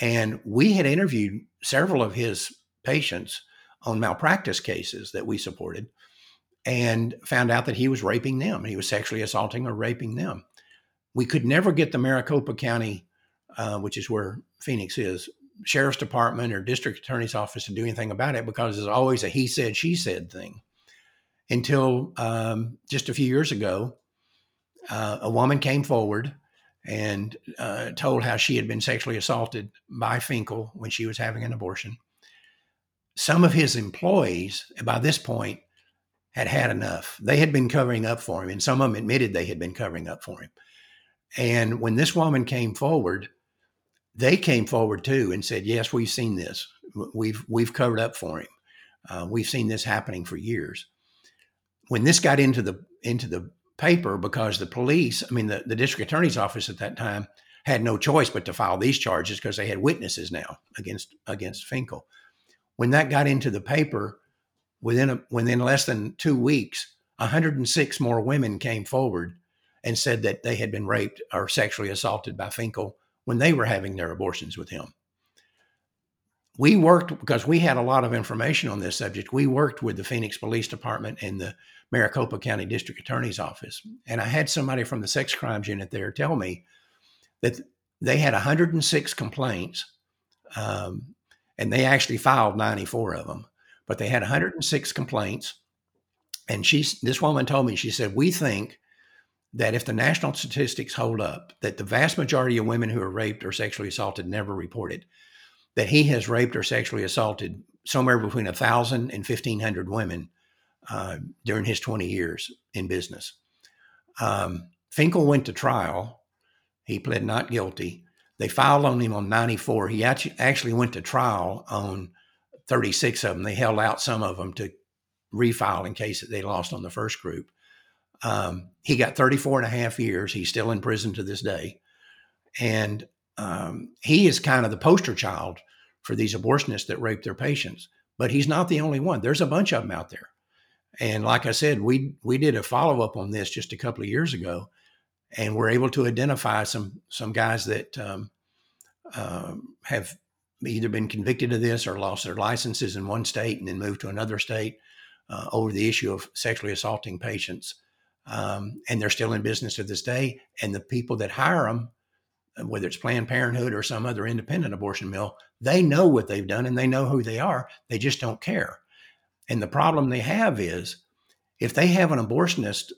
And we had interviewed several of his patients on malpractice cases that we supported and found out that he was raping them. He was sexually assaulting or raping them. We could never get the Maricopa County, uh, which is where Phoenix is, sheriff's department or district attorney's office to do anything about it because there's always a he said, she said thing. Until um, just a few years ago, uh, a woman came forward and uh, told how she had been sexually assaulted by Finkel when she was having an abortion. Some of his employees, by this point, had had enough. They had been covering up for him, and some of them admitted they had been covering up for him. And when this woman came forward, they came forward too and said, "Yes, we've seen this. We've we've covered up for him. Uh, we've seen this happening for years." When this got into the into the paper, because the police, I mean, the, the district attorney's office at that time had no choice but to file these charges because they had witnesses now against against Finkel. When that got into the paper, within a, within less than two weeks, 106 more women came forward and said that they had been raped or sexually assaulted by Finkel when they were having their abortions with him. We worked because we had a lot of information on this subject. We worked with the Phoenix Police Department and the Maricopa County District Attorney's Office. And I had somebody from the sex crimes unit there tell me that they had 106 complaints, um, and they actually filed 94 of them, but they had 106 complaints. And she, this woman told me, she said, We think that if the national statistics hold up, that the vast majority of women who are raped or sexually assaulted never reported, that he has raped or sexually assaulted somewhere between 1,000 and 1,500 women uh, during his 20 years in business. Um, Finkel went to trial. He pled not guilty. They filed on him on 94. He actually, actually went to trial on 36 of them. They held out some of them to refile in case they lost on the first group. Um, he got 34 and a half years. He's still in prison to this day. And um, he is kind of the poster child for these abortionists that rape their patients. But he's not the only one. There's a bunch of them out there. And like I said, we we did a follow up on this just a couple of years ago, and we're able to identify some some guys that um, uh, have either been convicted of this or lost their licenses in one state and then moved to another state uh, over the issue of sexually assaulting patients um, and they're still in business to this day. And the people that hire them, whether it's Planned Parenthood or some other independent abortion mill, they know what they've done and they know who they are. They just don't care. And the problem they have is if they have an abortionist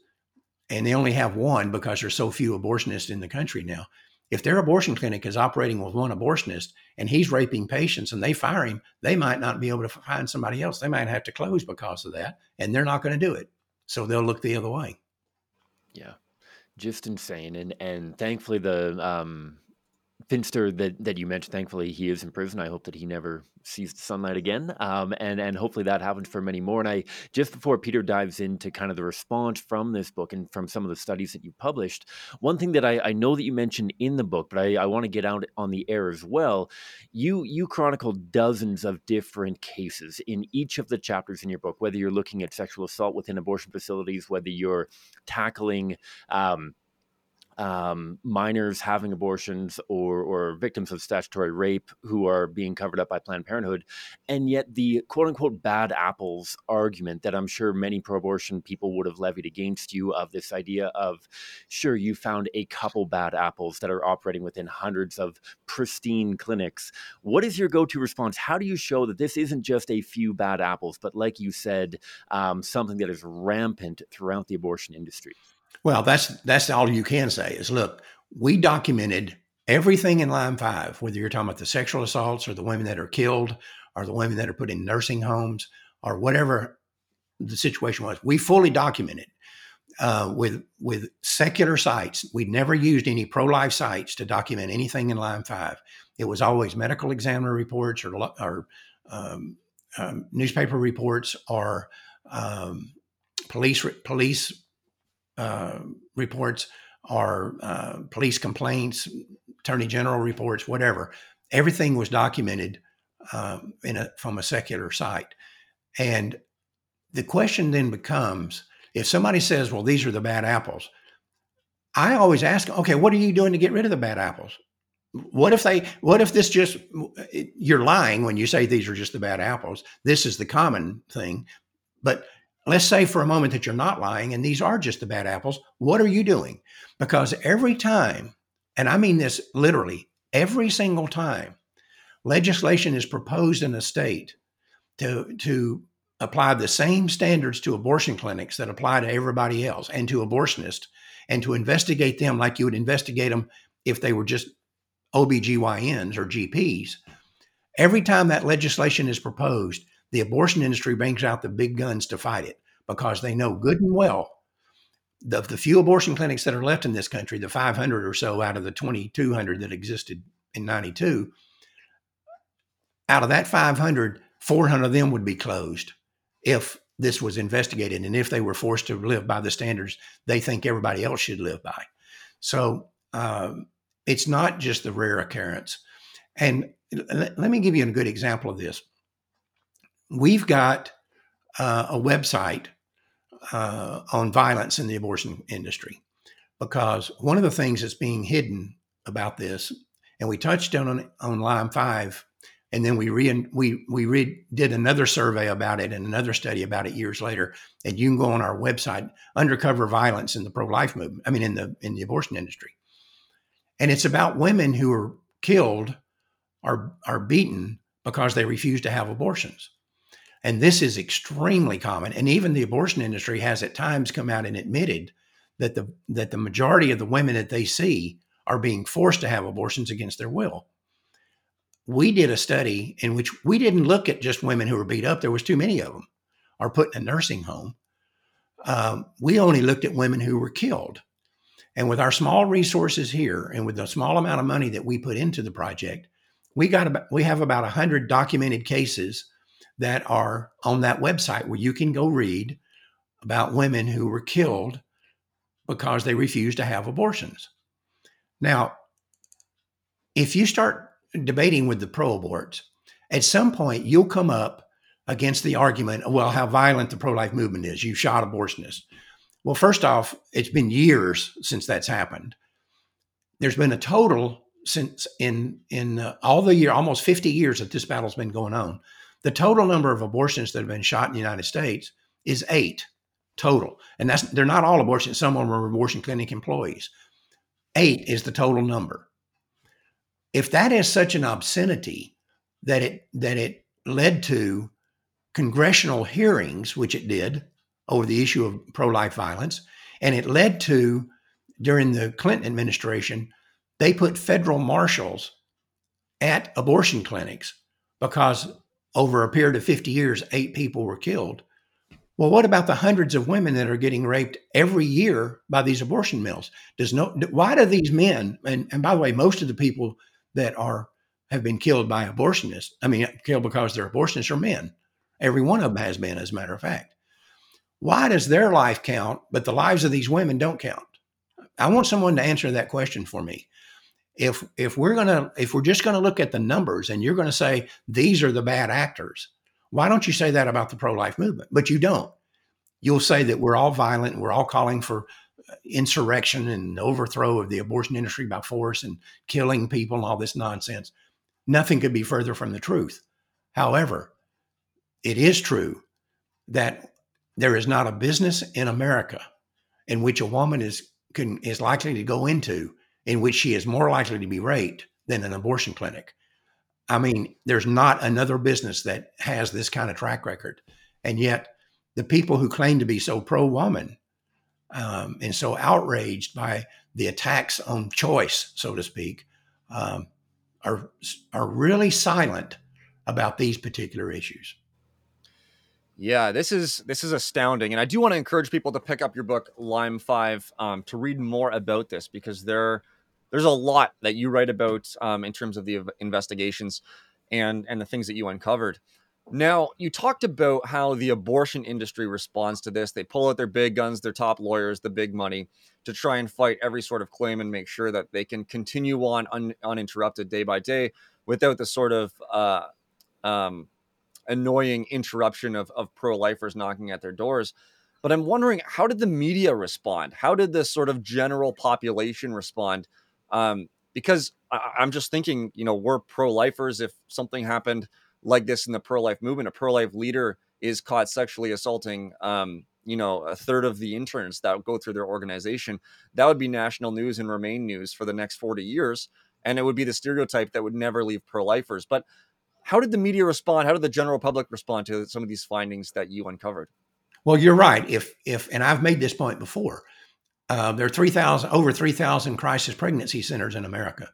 and they only have one because there's so few abortionists in the country now, if their abortion clinic is operating with one abortionist and he's raping patients and they fire him, they might not be able to find somebody else. They might have to close because of that, and they're not going to do it. So they'll look the other way. Yeah, just insane. And and thankfully the um, Finster that that you mentioned, thankfully he is in prison. I hope that he never sees the sunlight again, um, and and hopefully that happens for many more. And I just before Peter dives into kind of the response from this book and from some of the studies that you published, one thing that I, I know that you mentioned in the book, but I, I want to get out on the air as well. You you chronicle dozens of different cases in each of the chapters in your book, whether you're looking at sexual assault within abortion facilities, whether you're tackling um, um, minors having abortions or, or victims of statutory rape who are being covered up by Planned Parenthood. And yet, the quote unquote bad apples argument that I'm sure many pro abortion people would have levied against you of this idea of, sure, you found a couple bad apples that are operating within hundreds of pristine clinics. What is your go to response? How do you show that this isn't just a few bad apples, but like you said, um, something that is rampant throughout the abortion industry? Well, that's that's all you can say is look, we documented everything in Lime five, whether you're talking about the sexual assaults or the women that are killed or the women that are put in nursing homes or whatever the situation was. We fully documented uh, with with secular sites. We never used any pro life sites to document anything in Lime five. It was always medical examiner reports or, or um, um, newspaper reports or um, police police uh, reports or uh, police complaints, attorney general reports, whatever. Everything was documented uh, in a, from a secular site. And the question then becomes if somebody says, well, these are the bad apples, I always ask, okay, what are you doing to get rid of the bad apples? What if they, what if this just, you're lying when you say these are just the bad apples? This is the common thing. But Let's say for a moment that you're not lying and these are just the bad apples. What are you doing? Because every time, and I mean this literally, every single time legislation is proposed in a state to, to apply the same standards to abortion clinics that apply to everybody else and to abortionists and to investigate them like you would investigate them if they were just OBGYNs or GPs. Every time that legislation is proposed, the abortion industry brings out the big guns to fight it because they know good and well the, the few abortion clinics that are left in this country, the 500 or so out of the 2,200 that existed in 92, out of that 500, 400 of them would be closed if this was investigated and if they were forced to live by the standards they think everybody else should live by. So um, it's not just the rare occurrence. And let, let me give you a good example of this we've got uh, a website uh, on violence in the abortion industry because one of the things that's being hidden about this, and we touched on on Lime Five, and then we re we we re, did another survey about it and another study about it years later. And you can go on our website, Undercover Violence in the Pro Life Movement. I mean, in the in the abortion industry, and it's about women who are killed, are are beaten because they refuse to have abortions. And this is extremely common. And even the abortion industry has at times come out and admitted that the that the majority of the women that they see are being forced to have abortions against their will. We did a study in which we didn't look at just women who were beat up. There was too many of them, or put in a nursing home. Um, we only looked at women who were killed. And with our small resources here, and with the small amount of money that we put into the project, we got about we have about hundred documented cases that are on that website where you can go read about women who were killed because they refused to have abortions. Now, if you start debating with the pro aborts, at some point you'll come up against the argument, well, how violent the pro life movement is. You shot abortionists. Well, first off, it's been years since that's happened. There's been a total since in in uh, all the year, almost 50 years that this battle's been going on. The total number of abortions that have been shot in the United States is eight total. And that's they're not all abortions, some of them are abortion clinic employees. Eight is the total number. If that is such an obscenity that it that it led to congressional hearings, which it did over the issue of pro-life violence, and it led to during the Clinton administration, they put federal marshals at abortion clinics because over a period of 50 years, eight people were killed. Well, what about the hundreds of women that are getting raped every year by these abortion mills? Does no why do these men and, and by the way, most of the people that are have been killed by abortionists, I mean killed because they're abortionists are men. Every one of them has been, as a matter of fact. Why does their life count, but the lives of these women don't count? I want someone to answer that question for me. If if we're gonna if we're just gonna look at the numbers and you're gonna say these are the bad actors, why don't you say that about the pro life movement? But you don't. You'll say that we're all violent and we're all calling for uh, insurrection and overthrow of the abortion industry by force and killing people and all this nonsense. Nothing could be further from the truth. However, it is true that there is not a business in America in which a woman is can, is likely to go into in which she is more likely to be raped than an abortion clinic. I mean, there's not another business that has this kind of track record. And yet, the people who claim to be so pro woman um, and so outraged by the attacks on choice, so to speak, um, are, are really silent about these particular issues. Yeah, this is this is astounding, and I do want to encourage people to pick up your book Lime Five um, to read more about this because there there's a lot that you write about um, in terms of the investigations and and the things that you uncovered. Now, you talked about how the abortion industry responds to this. They pull out their big guns, their top lawyers, the big money to try and fight every sort of claim and make sure that they can continue on un, uninterrupted day by day without the sort of uh, um, annoying interruption of, of pro lifers knocking at their doors. But I'm wondering, how did the media respond? How did the sort of general population respond um, because I, am just thinking, you know, we're pro lifers. If something happened like this in the pro life movement, a pro life leader is caught sexually assaulting, um, you know, a third of the interns that go through their organization, that would be national news and remain news for the next 40 years. And it would be the stereotype that would never leave pro lifers. But how did the media respond? How did the general public respond to some of these findings that you uncovered? Well, you're right. If if and I've made this point before, uh, there are 3,000, over 3,000 crisis pregnancy centers in America.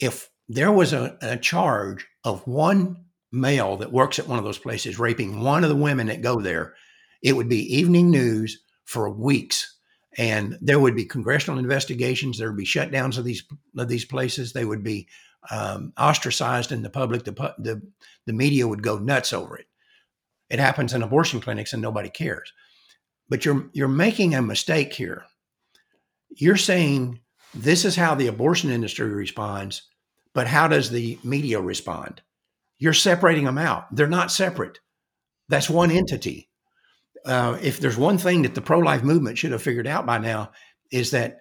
If there was a, a charge of one male that works at one of those places raping one of the women that go there, it would be evening news for weeks. And there would be congressional investigations. There would be shutdowns of these of these places. They would be um, ostracized in the public. The, the the media would go nuts over it. It happens in abortion clinics, and nobody cares. But you're you're making a mistake here you're saying this is how the abortion industry responds, but how does the media respond? You're separating them out. They're not separate. That's one entity. uh, if there's one thing that the pro life movement should have figured out by now, is that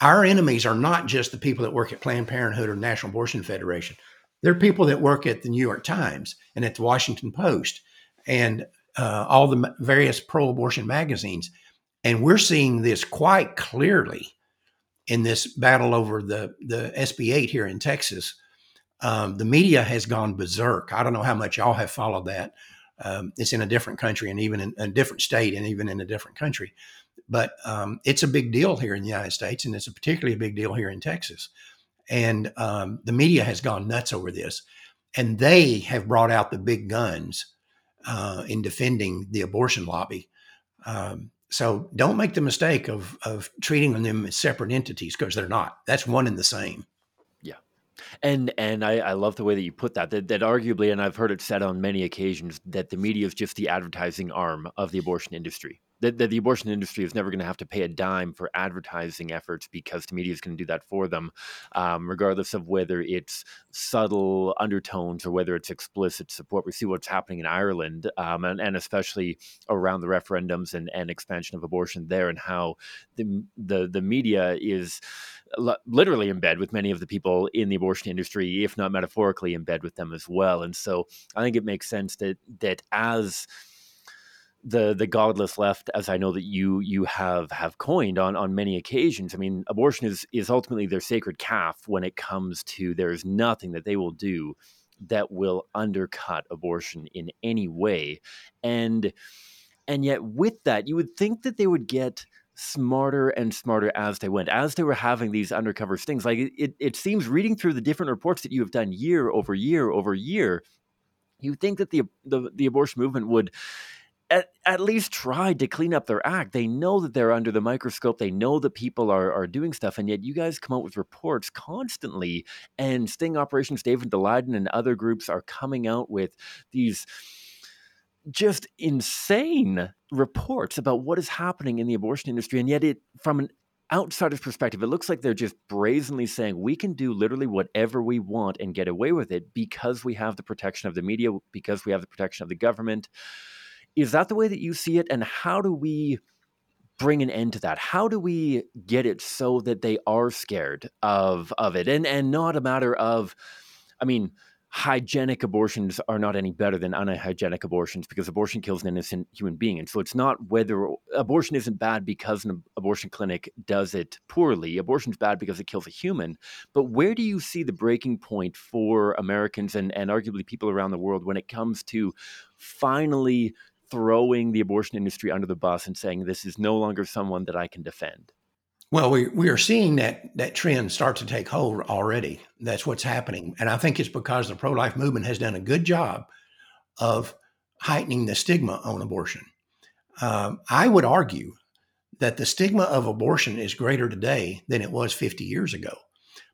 our enemies are not just the people that work at Planned Parenthood or National Abortion Federation. They're people that work at the New York Times and at the Washington Post and uh, all the various pro abortion magazines. And we're seeing this quite clearly in this battle over the, the SB 8 here in Texas. Um, the media has gone berserk. I don't know how much y'all have followed that. Um, it's in a different country and even in a different state and even in a different country. But um, it's a big deal here in the United States, and it's a particularly a big deal here in Texas. And um, the media has gone nuts over this, and they have brought out the big guns uh, in defending the abortion lobby. Um, so don't make the mistake of of treating them as separate entities because they're not. That's one and the same. Yeah, and and I, I love the way that you put that, that. That arguably, and I've heard it said on many occasions, that the media is just the advertising arm of the abortion industry. That, that the abortion industry is never going to have to pay a dime for advertising efforts because the media is going to do that for them, um, regardless of whether it's subtle undertones or whether it's explicit support. We see what's happening in Ireland, um, and, and especially around the referendums and, and expansion of abortion there, and how the the the media is literally in bed with many of the people in the abortion industry, if not metaphorically in bed with them as well. And so I think it makes sense that that as the the godless left, as I know that you you have have coined on on many occasions. I mean, abortion is is ultimately their sacred calf when it comes to there's nothing that they will do that will undercut abortion in any way. And and yet with that, you would think that they would get smarter and smarter as they went, as they were having these undercover stings. Like it, it seems reading through the different reports that you have done year over year over year, you think that the the, the abortion movement would at, at least tried to clean up their act. They know that they're under the microscope. They know that people are, are doing stuff. And yet you guys come out with reports constantly. And Sting Operations, David Daleiden and other groups are coming out with these just insane reports about what is happening in the abortion industry. And yet, it from an outsider's perspective, it looks like they're just brazenly saying we can do literally whatever we want and get away with it because we have the protection of the media, because we have the protection of the government. Is that the way that you see it? And how do we bring an end to that? How do we get it so that they are scared of of it? And and not a matter of, I mean, hygienic abortions are not any better than unhygienic abortions because abortion kills an innocent human being. And so it's not whether abortion isn't bad because an abortion clinic does it poorly. Abortion's bad because it kills a human. But where do you see the breaking point for Americans and, and arguably people around the world when it comes to finally throwing the abortion industry under the bus and saying this is no longer someone that I can defend? Well, we, we are seeing that that trend start to take hold already. That's what's happening. And I think it's because the pro life movement has done a good job of heightening the stigma on abortion. Um, I would argue that the stigma of abortion is greater today than it was 50 years ago.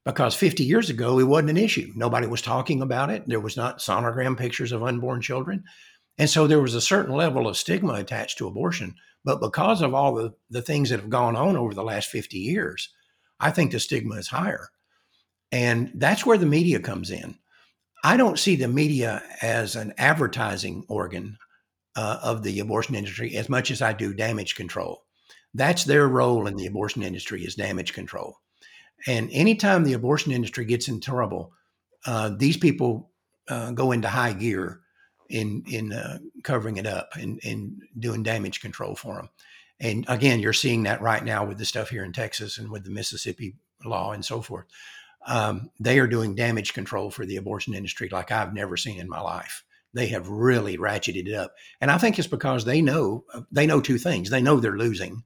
Because 50 years ago, it wasn't an issue. Nobody was talking about it. There was not sonogram pictures of unborn children. And so there was a certain level of stigma attached to abortion but because of all the, the things that have gone on over the last 50 years, I think the stigma is higher. And that's where the media comes in. I don't see the media as an advertising organ uh, of the abortion industry as much as I do damage control. That's their role in the abortion industry is damage control. And anytime the abortion industry gets in trouble, uh, these people uh, go into high gear in in uh, covering it up and, and doing damage control for them. And again, you're seeing that right now with the stuff here in Texas and with the Mississippi law and so forth. Um, they are doing damage control for the abortion industry like I've never seen in my life. They have really ratcheted it up, and I think it's because they know they know two things. They know they're losing,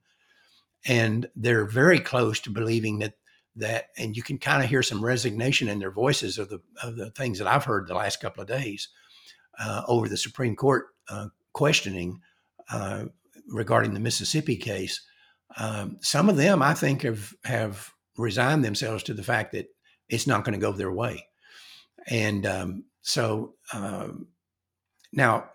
and they're very close to believing that that. And you can kind of hear some resignation in their voices of the of the things that I've heard the last couple of days uh, over the Supreme Court uh, questioning uh, regarding the Mississippi case. Um, some of them, I think, have have resigned themselves to the fact that it's not going to go their way, and um, so um, now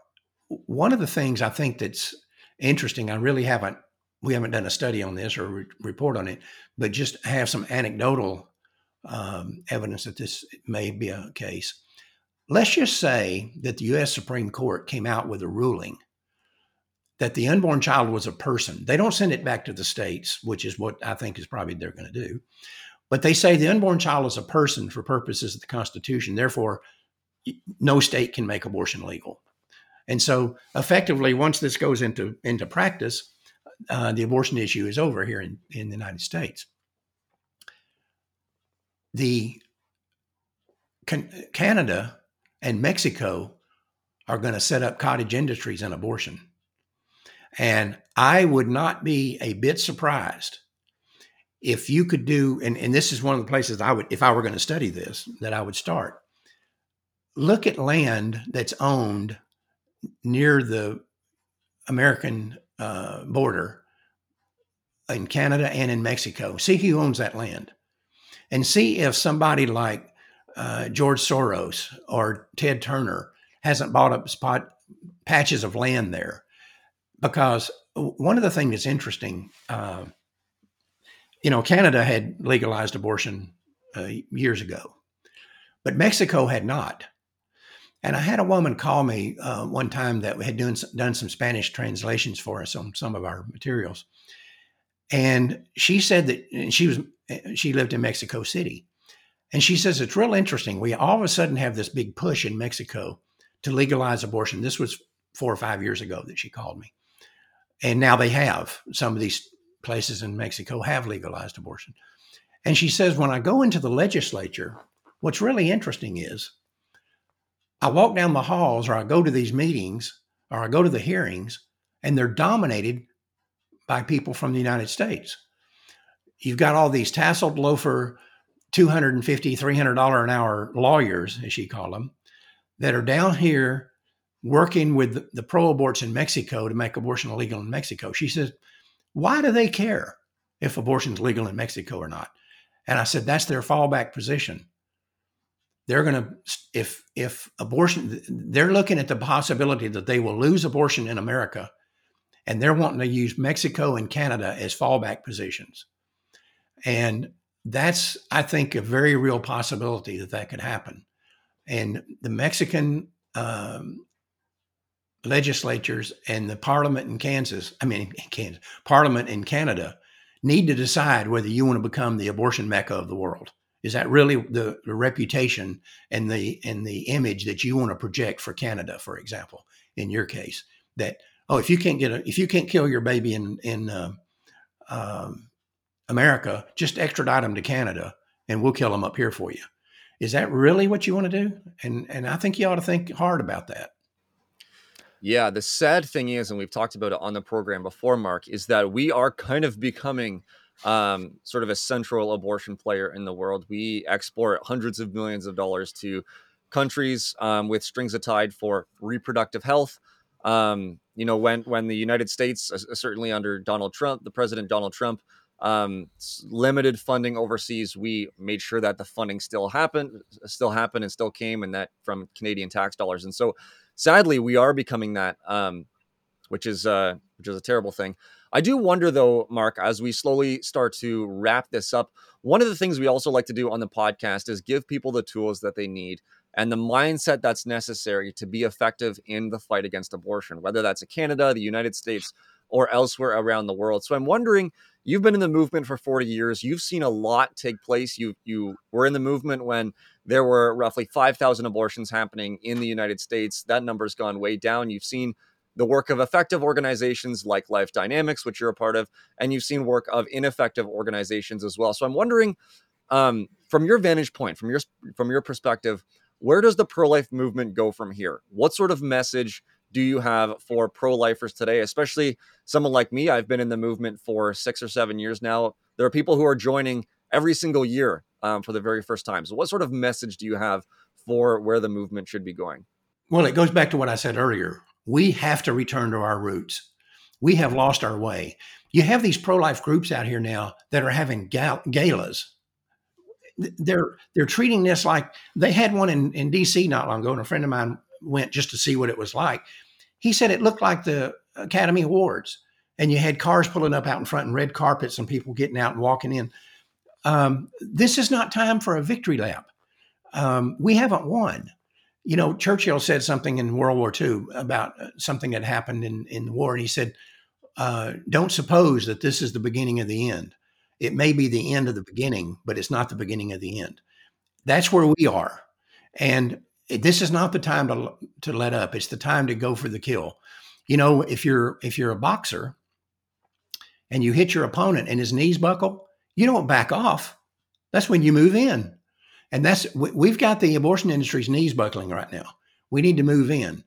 one of the things I think that's interesting. I really haven't we haven't done a study on this or re- report on it, but just have some anecdotal um, evidence that this may be a case. Let's just say that the US Supreme Court came out with a ruling that the unborn child was a person. They don't send it back to the states, which is what I think is probably they're going to do. But they say the unborn child is a person for purposes of the Constitution. Therefore, no state can make abortion legal. And so, effectively, once this goes into into practice, uh, the abortion issue is over here in, in the United States. The can, Canada and Mexico are going to set up cottage industries in abortion. And I would not be a bit surprised if you could do, and, and this is one of the places I would, if I were going to study this, that I would start. Look at land that's owned near the American uh, border in Canada and in Mexico. See who owns that land and see if somebody like uh, George Soros or Ted Turner hasn't bought up spot patches of land there. Because one of the things that's interesting, uh, you know, Canada had legalized abortion uh, years ago, but Mexico had not. And I had a woman call me uh, one time that had doing, done some Spanish translations for us on some of our materials. And she said that she was she lived in Mexico City. And she says it's real interesting. We all of a sudden have this big push in Mexico to legalize abortion. This was four or five years ago that she called me. And now they have some of these places in Mexico have legalized abortion. And she says, when I go into the legislature, what's really interesting is I walk down the halls or I go to these meetings or I go to the hearings, and they're dominated by people from the United States. You've got all these tasseled loafer, $250, $300 an hour lawyers, as she called them, that are down here working with the, pro aborts in Mexico to make abortion illegal in Mexico. She says, Why do they care if abortion is legal in Mexico or not? And I said, That's their fallback position they're going to if if abortion they're looking at the possibility that they will lose abortion in America and they're wanting to use Mexico and Canada as fallback positions. And that's I think a very real possibility that that could happen. And the Mexican um, legislatures and the parliament in Kansas, I mean Kansas, parliament in Canada need to decide whether you want to become the abortion mecca of the world is that really the, the reputation and the and the image that you want to project for Canada, for example, in your case? That oh, if you can't get a if you can't kill your baby in in uh, um, America, just extradite them to Canada, and we'll kill them up here for you. Is that really what you want to do? And and I think you ought to think hard about that. Yeah, the sad thing is, and we've talked about it on the program before, Mark, is that we are kind of becoming um, sort of a central abortion player in the world. We export hundreds of millions of dollars to countries um, with strings tied for reproductive health. Um, you know, when when the United States, uh, certainly under Donald Trump, the President Donald Trump, um, limited funding overseas, we made sure that the funding still happened, still happened, and still came, and that from Canadian tax dollars. And so, sadly, we are becoming that, um, which is uh, which is a terrible thing. I do wonder, though, Mark, as we slowly start to wrap this up, one of the things we also like to do on the podcast is give people the tools that they need and the mindset that's necessary to be effective in the fight against abortion, whether that's in Canada, the United States, or elsewhere around the world. So I'm wondering, you've been in the movement for 40 years. You've seen a lot take place. You you were in the movement when there were roughly 5,000 abortions happening in the United States. That number's gone way down. You've seen the work of effective organizations like Life Dynamics, which you're a part of, and you've seen work of ineffective organizations as well. So I'm wondering, um, from your vantage point, from your from your perspective, where does the pro life movement go from here? What sort of message do you have for pro lifers today, especially someone like me? I've been in the movement for six or seven years now. There are people who are joining every single year um, for the very first time. So, what sort of message do you have for where the movement should be going? Well, it goes back to what I said earlier. We have to return to our roots. We have lost our way. You have these pro life groups out here now that are having gal- galas. They're they're treating this like they had one in, in DC not long ago, and a friend of mine went just to see what it was like. He said it looked like the Academy Awards, and you had cars pulling up out in front and red carpets and people getting out and walking in. Um, this is not time for a victory lap. Um, we haven't won You know, Churchill said something in World War II about uh, something that happened in, in the war. And he said, uh, Don't suppose that this is the beginning of the end. It may be the end of the beginning, but it's not the beginning of the end. That's where we are. And this is not the time to, to let up. It's the time to go for the kill. You know, if you're if you're a boxer and you hit your opponent and his knees buckle, you don't back off. That's when you move in. And that's we've got the abortion industry's knees buckling right now. We need to move in.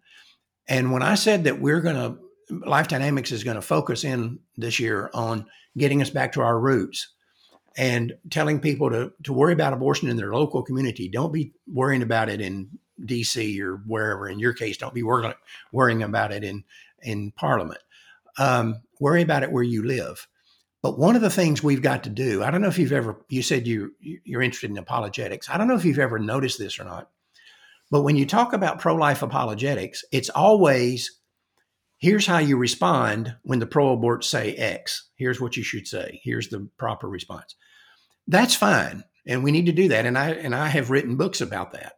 And when I said that we're going to Life Dynamics is going to focus in this year on getting us back to our roots and telling people to to worry about abortion in their local community. Don't be worrying about it in DC or wherever. In your case, don't be worrying worrying about it in in Parliament. Um, worry about it where you live. But one of the things we've got to do, I don't know if you've ever, you said you you're interested in apologetics. I don't know if you've ever noticed this or not, but when you talk about pro life apologetics, it's always here's how you respond when the pro aborts say X. Here's what you should say. Here's the proper response. That's fine, and we need to do that. And I and I have written books about that.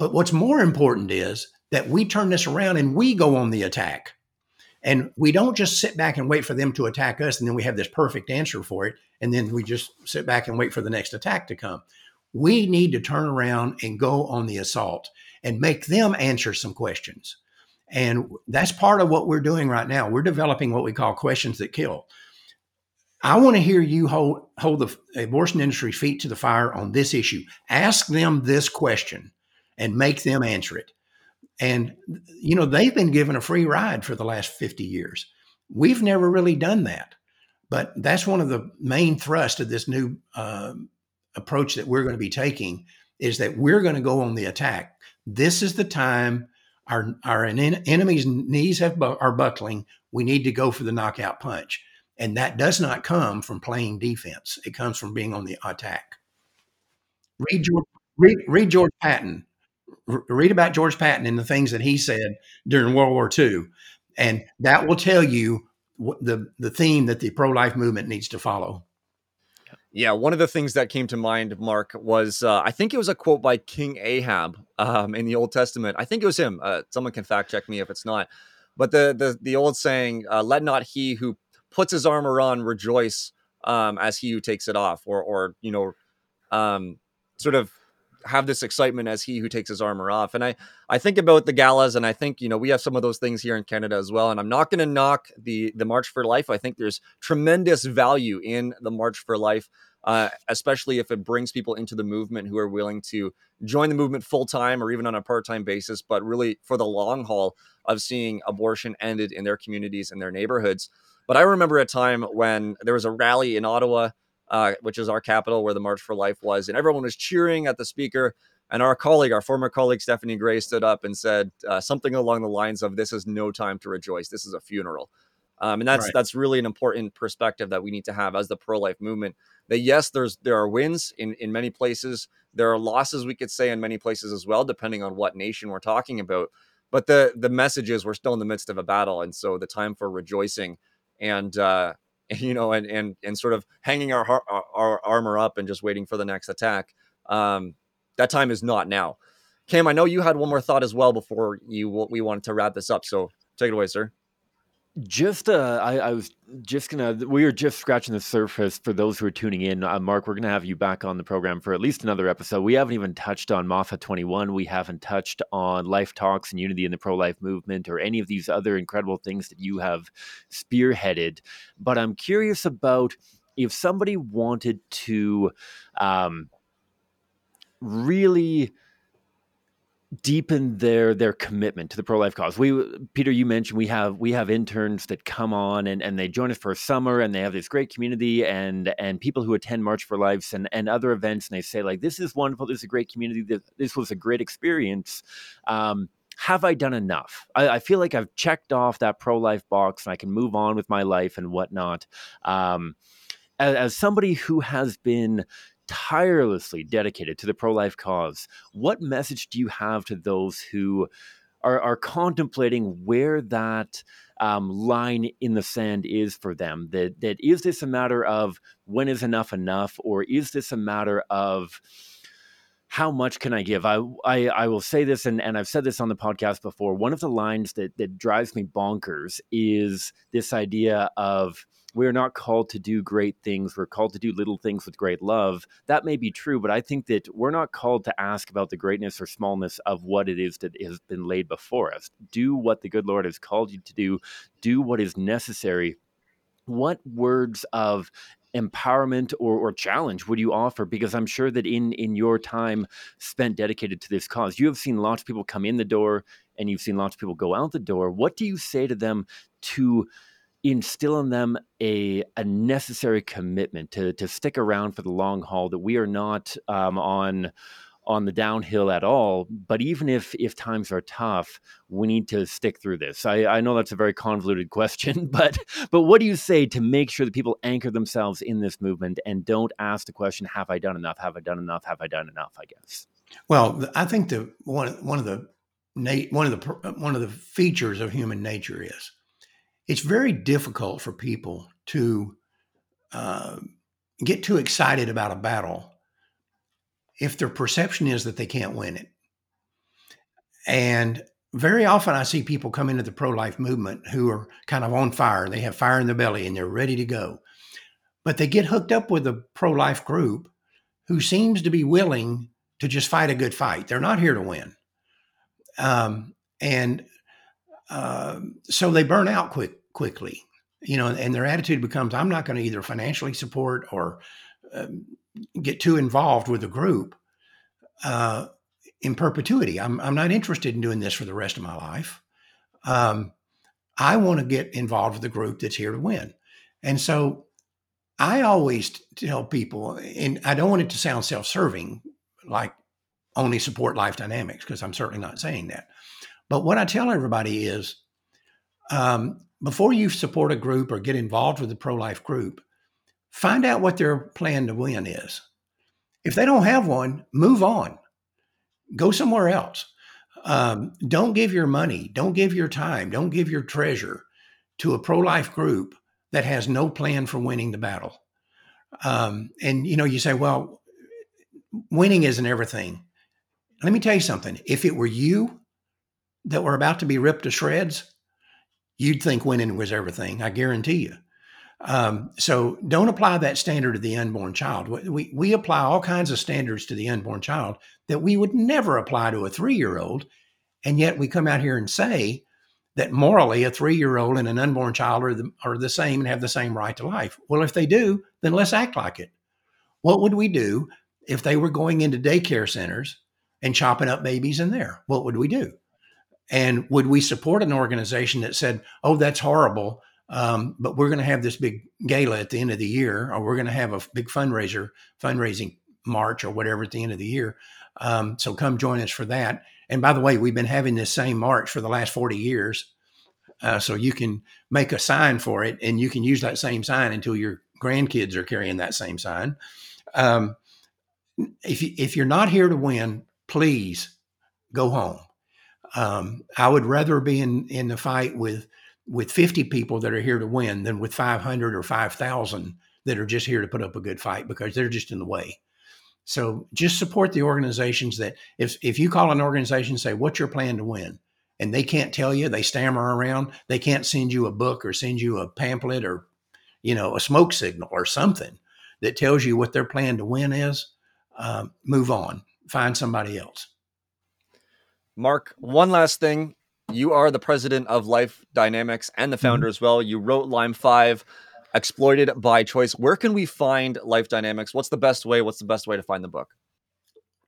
But what's more important is that we turn this around and we go on the attack. And we don't just sit back and wait for them to attack us and then we have this perfect answer for it. And then we just sit back and wait for the next attack to come. We need to turn around and go on the assault and make them answer some questions. And that's part of what we're doing right now. We're developing what we call questions that kill. I want to hear you hold, hold the abortion industry's feet to the fire on this issue. Ask them this question and make them answer it. And, you know, they've been given a free ride for the last 50 years. We've never really done that. But that's one of the main thrust of this new uh, approach that we're going to be taking is that we're going to go on the attack. This is the time our our enemy's knees have are buckling. We need to go for the knockout punch, and that does not come from playing defense. It comes from being on the attack. Read George, read, read George Patton read about George Patton and the things that he said during World War II, and that will tell you the the theme that the pro life movement needs to follow. Yeah, one of the things that came to mind, Mark, was uh, I think it was a quote by King Ahab um, in the Old Testament. I think it was him. Uh, someone can fact check me if it's not. But the the the old saying, uh, "Let not he who puts his armor on rejoice um, as he who takes it off," or or you know, um, sort of have this excitement as he who takes his armor off. And I I think about the galas, and I think you know we have some of those things here in Canada as well. And I'm not going to knock the the March for Life. I think there's tremendous value in the March for Life. Uh, especially if it brings people into the movement who are willing to join the movement full time or even on a part time basis, but really for the long haul of seeing abortion ended in their communities and their neighborhoods. But I remember a time when there was a rally in Ottawa uh, which is our capital where the March for Life was. And everyone was cheering at the speaker. And our colleague, our former colleague Stephanie Gray, stood up and said uh, something along the lines of, "This is no time to rejoice. This is a funeral." Um, and that's right. that's really an important perspective that we need to have as the pro-life movement. That yes, there's there are wins in in many places. There are losses we could say in many places as well, depending on what nation we're talking about. But the the message is we're still in the midst of a battle, and so the time for rejoicing and uh, you know, and and and sort of hanging our our, our armor up and just waiting for the next attack. Um, that time is not now. Cam, I know you had one more thought as well before you we wanted to wrap this up. So take it away, sir. Just, uh, I, I, was just gonna. We were just scratching the surface for those who are tuning in. Uh, Mark, we're gonna have you back on the program for at least another episode. We haven't even touched on Twenty One. We haven't touched on Life Talks and Unity in the Pro Life Movement or any of these other incredible things that you have spearheaded. But I'm curious about if somebody wanted to um, really deepen their their commitment to the pro life cause. We Peter, you mentioned we have we have interns that come on and, and they join us for a summer and they have this great community and and people who attend March for Lives and, and other events and they say like this is wonderful, this is a great community, this, this was a great experience. Um, have I done enough? I, I, feel like I've checked off that pro life box and I can move on with my life and whatnot. Um, as somebody who has been tirelessly dedicated to the pro life cause, what message do you have to those who are, are contemplating where that um, line in the sand is for them? That, that is this a matter of when is enough enough, or is this a matter of how much can I give? I, I, I will say this, and, and I've said this on the podcast before. One of the lines that, that drives me bonkers is this idea of we're not called to do great things. We're called to do little things with great love. That may be true, but I think that we're not called to ask about the greatness or smallness of what it is that has been laid before us. Do what the good Lord has called you to do, do what is necessary what words of empowerment or, or challenge would you offer because i'm sure that in in your time spent dedicated to this cause you have seen lots of people come in the door and you've seen lots of people go out the door what do you say to them to instill in them a, a necessary commitment to, to stick around for the long haul that we are not um, on on the downhill at all. But even if if times are tough, we need to stick through this. I, I know that's a very convoluted question, but but what do you say to make sure that people anchor themselves in this movement and don't ask the question, "Have I done enough? Have I done enough? Have I done enough?" I guess. Well, I think the one one of the one of the one of the features of human nature is it's very difficult for people to uh, get too excited about a battle if their perception is that they can't win it. And very often I see people come into the pro life movement who are kind of on fire. They have fire in their belly and they're ready to go. But they get hooked up with a pro life group who seems to be willing to just fight a good fight. They're not here to win. Um, and uh, so they burn out quick quickly, you know, and their attitude becomes I'm not going to either financially support or um, get too involved with the group uh, in perpetuity. I'm, I'm not interested in doing this for the rest of my life. Um, I want to get involved with the group that's here to win. And so I always tell people, and I don't want it to sound self serving, like only support life dynamics, because I'm certainly not saying that. But what I tell everybody is um, before you support a group or get involved with a pro life group, find out what their plan to win is. If they don't have one, move on, go somewhere else. Um, don't give your money, don't give your time, don't give your treasure to a pro life group that has no plan for winning the battle. Um, and you know, you say, well, winning isn't everything. Let me tell you something. If it were you that were about to be ripped to shreds, you'd think winning was everything. I guarantee you. Um, so don't apply that standard to the unborn child. We, we apply all kinds of standards to the unborn child that we would never apply to a three year old. And yet we come out here and say that morally a three year old and an unborn child are the, are the same and have the same right to life. Well, if they do, then let's act like it. What would we do if they were going into daycare centers and chopping up babies in there? What would we do? And would we support an organization that said, oh, that's horrible? Um, but we're going to have this big gala at the end of the year, or we're going to have a big fundraiser, fundraising march, or whatever at the end of the year. Um, so come join us for that. And by the way, we've been having this same march for the last 40 years. Uh, so you can make a sign for it and you can use that same sign until your grandkids are carrying that same sign. Um, if, you, if you're not here to win, please go home. Um, I would rather be in, in the fight with with 50 people that are here to win than with 500 or 5,000 that are just here to put up a good fight because they're just in the way. So just support the organizations that if if you call an organization and say what's your plan to win and they can't tell you, they stammer around, they can't send you a book or send you a pamphlet or you know a smoke signal or something that tells you what their plan to win is, um, move on, find somebody else. Mark, one last thing you are the president of Life Dynamics and the mm-hmm. founder mm-hmm. as well. You wrote Lime 5, Exploited by Choice. Where can we find Life Dynamics? What's the best way? What's the best way to find the book?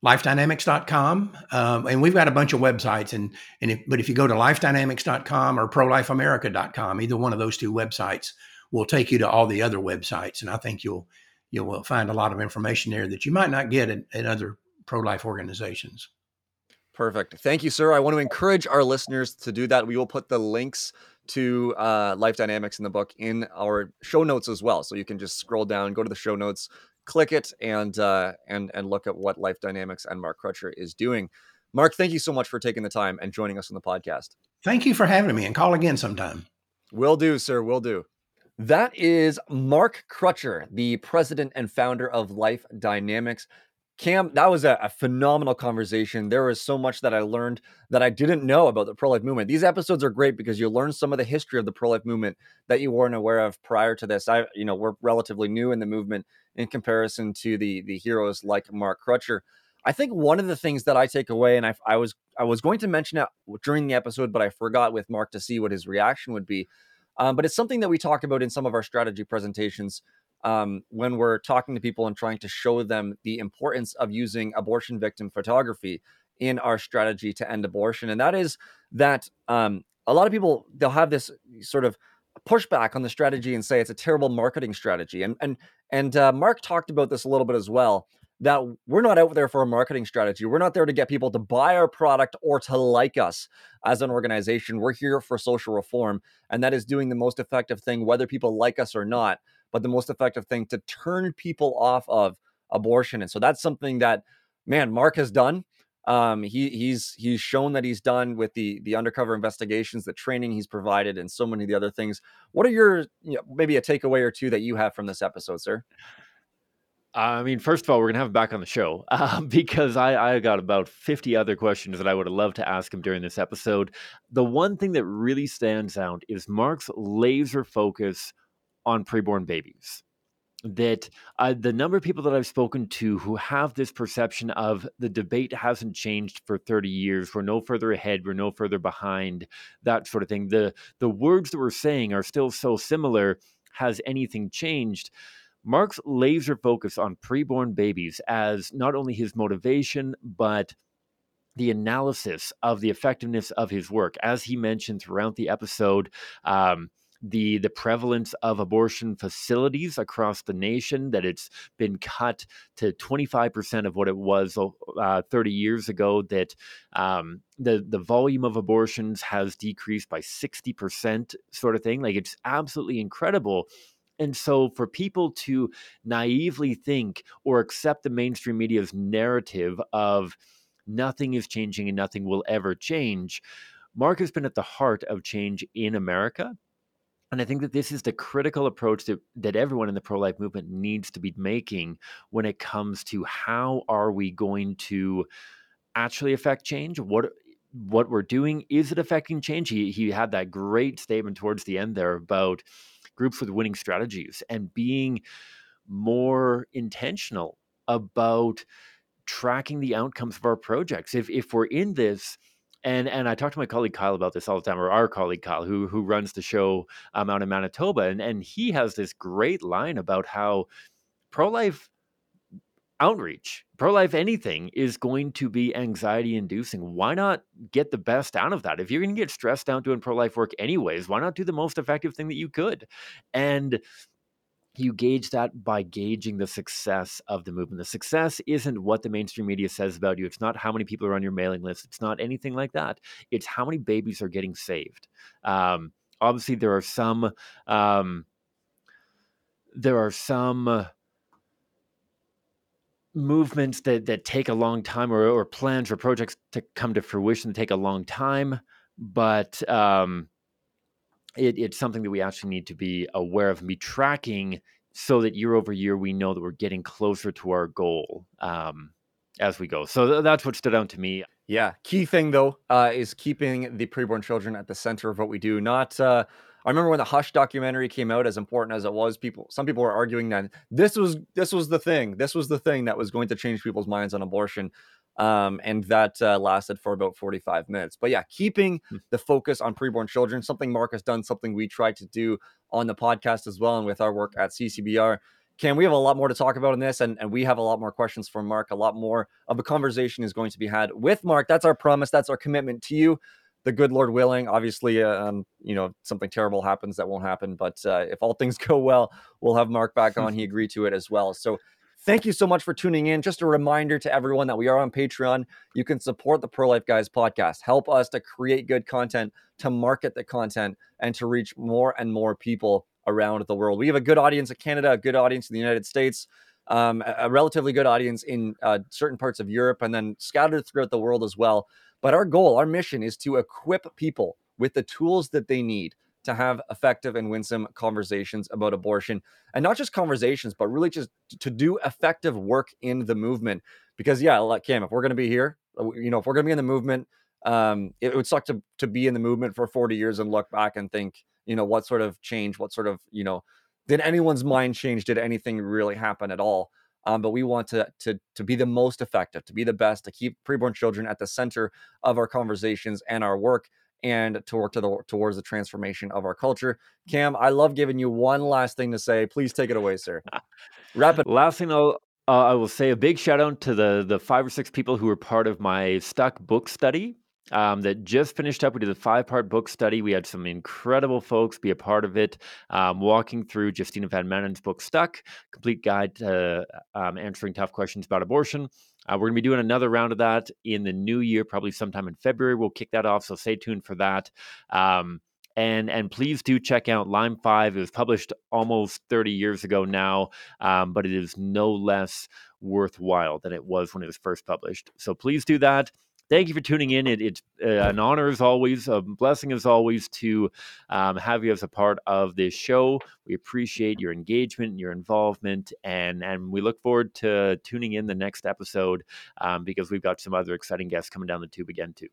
lifedynamics.com um, and we've got a bunch of websites and and if, but if you go to lifedynamics.com or prolifeamerica.com either one of those two websites will take you to all the other websites and i think you'll you'll find a lot of information there that you might not get at, at other pro-life organizations Perfect. Thank you, sir. I want to encourage our listeners to do that. We will put the links to uh, Life Dynamics in the book in our show notes as well. So you can just scroll down, go to the show notes, click it, and uh, and and look at what Life Dynamics and Mark Crutcher is doing. Mark, thank you so much for taking the time and joining us on the podcast. Thank you for having me, and call again sometime. Will do, sir. Will do. That is Mark Crutcher, the president and founder of Life Dynamics. Cam, that was a, a, phenomenal conversation. There was so much that I learned that I didn't know about the pro life movement. These episodes are great because you learn some of the history of the pro life movement that you weren't aware of prior to this. I, you know, we're relatively new in the movement in comparison to the the heroes like Mark Crutcher. I think one of the things that I take away, and I, I was I was going to mention it during the episode, but I forgot with Mark to see what his reaction would be. Um, but it's something that we talk about in some of our strategy presentations um, when we're talking to people and trying to show them the importance of using abortion victim photography in our strategy to end abortion. And that is that um, a lot of people they'll have this sort of pushback on the strategy and say it's a terrible marketing strategy. And and and uh, Mark talked about this a little bit as well. That we're not out there for a marketing strategy. We're not there to get people to buy our product or to like us as an organization. We're here for social reform, and that is doing the most effective thing, whether people like us or not but the most effective thing to turn people off of abortion. And so that's something that, man, Mark has done. Um, he he's he's shown that he's done with the the undercover investigations, the training he's provided, and so many of the other things. What are your you know, maybe a takeaway or two that you have from this episode, sir? I mean, first of all, we're gonna have him back on the show uh, because I I got about fifty other questions that I would have loved to ask him during this episode. The one thing that really stands out is Mark's laser focus on preborn babies that uh, the number of people that I've spoken to who have this perception of the debate hasn't changed for 30 years, we're no further ahead, we're no further behind, that sort of thing. The the words that we're saying are still so similar. Has anything changed? Mark's laser focus on preborn babies as not only his motivation, but the analysis of the effectiveness of his work, as he mentioned throughout the episode. Um, the the prevalence of abortion facilities across the nation that it's been cut to 25% of what it was uh, 30 years ago that um, the the volume of abortions has decreased by 60% sort of thing like it's absolutely incredible and so, for people to naively think or accept the mainstream media's narrative of nothing is changing and nothing will ever change, Mark has been at the heart of change in America. And I think that this is the critical approach that, that everyone in the pro life movement needs to be making when it comes to how are we going to actually affect change? What what we're doing is it affecting change? He he had that great statement towards the end there about groups with winning strategies and being more intentional about tracking the outcomes of our projects. If if we're in this and and I talk to my colleague Kyle about this all the time, or our colleague Kyle, who who runs the show um, out in Manitoba, and and he has this great line about how pro life outreach, pro life anything is going to be anxiety inducing. Why not get the best out of that? If you're going to get stressed out doing pro life work anyways, why not do the most effective thing that you could? And you gauge that by gauging the success of the movement. The success isn't what the mainstream media says about you. It's not how many people are on your mailing list. It's not anything like that. It's how many babies are getting saved. Um, obviously, there are some. Um, there are some movements that that take a long time, or, or plans or projects to come to fruition take a long time. But um, it, it's something that we actually need to be aware of and be tracking so that year over year we know that we're getting closer to our goal um, as we go. So th- that's what stood out to me. Yeah, key thing though uh, is keeping the preborn children at the center of what we do. Not, uh, I remember when the Hush documentary came out, as important as it was, people, some people were arguing that this was this was the thing, this was the thing that was going to change people's minds on abortion um, and that uh, lasted for about 45 minutes. But yeah, keeping hmm. the focus on preborn children, something Mark has done, something we tried to do on the podcast as well, and with our work at CCBR. Cam, we have a lot more to talk about in this, and, and we have a lot more questions for Mark. A lot more of a conversation is going to be had with Mark. That's our promise. That's our commitment to you. The good Lord willing, obviously, uh, um, you know, something terrible happens that won't happen. But uh, if all things go well, we'll have Mark back on. He agreed to it as well. So Thank you so much for tuning in. Just a reminder to everyone that we are on Patreon. You can support the Pro Life Guys podcast. Help us to create good content, to market the content, and to reach more and more people around the world. We have a good audience in Canada, a good audience in the United States, um, a, relatively good audience in uh, certain parts of Europe, and then scattered throughout the world as well. But our goal, our mission is to equip people with the tools that they need to have effective and winsome conversations about abortion and not just conversations but really just to do effective work in the movement because yeah, like Cam, if we're gonna be here, uh, you know, if we're gonna be in the movement, um, it would suck to to be in the movement for 40 years and look back and think, you know, what sort of change, what sort of, you know, did anyone's mind change? Did anything really happen at all? Um, but we want to to to be the most effective, to be the best, to keep preborn children at the center of our conversations and our work, and to work to the towards the transformation of our culture. Cam, I love giving you one last thing to say. Please take it away, sir. Rapid. Last thing I'll uh, I will say a big shout out to the the five or six people who were part of my stuck book study um, that just finished up. We did a five part book study. We had some incredible folks be a part of it, um, walking through Justina Van Manen's book Stuck, complete guide to um, answering tough questions about abortion. Uh, we're going to be doing another round of that in the new year, probably sometime in February. We'll kick that off, so stay tuned for that. Um, and and please do check out Lime Five. It was published almost 30 years ago now, um, but it is no less worthwhile than it was when it was first published. So please do that. Thank you for tuning in. It, it's uh, an honor as always, a blessing as always to um, have you as a part of this show. We appreciate your engagement your involvement, and and we look forward to tuning in the next episode um, because we've got some other exciting guests coming down the tube again too.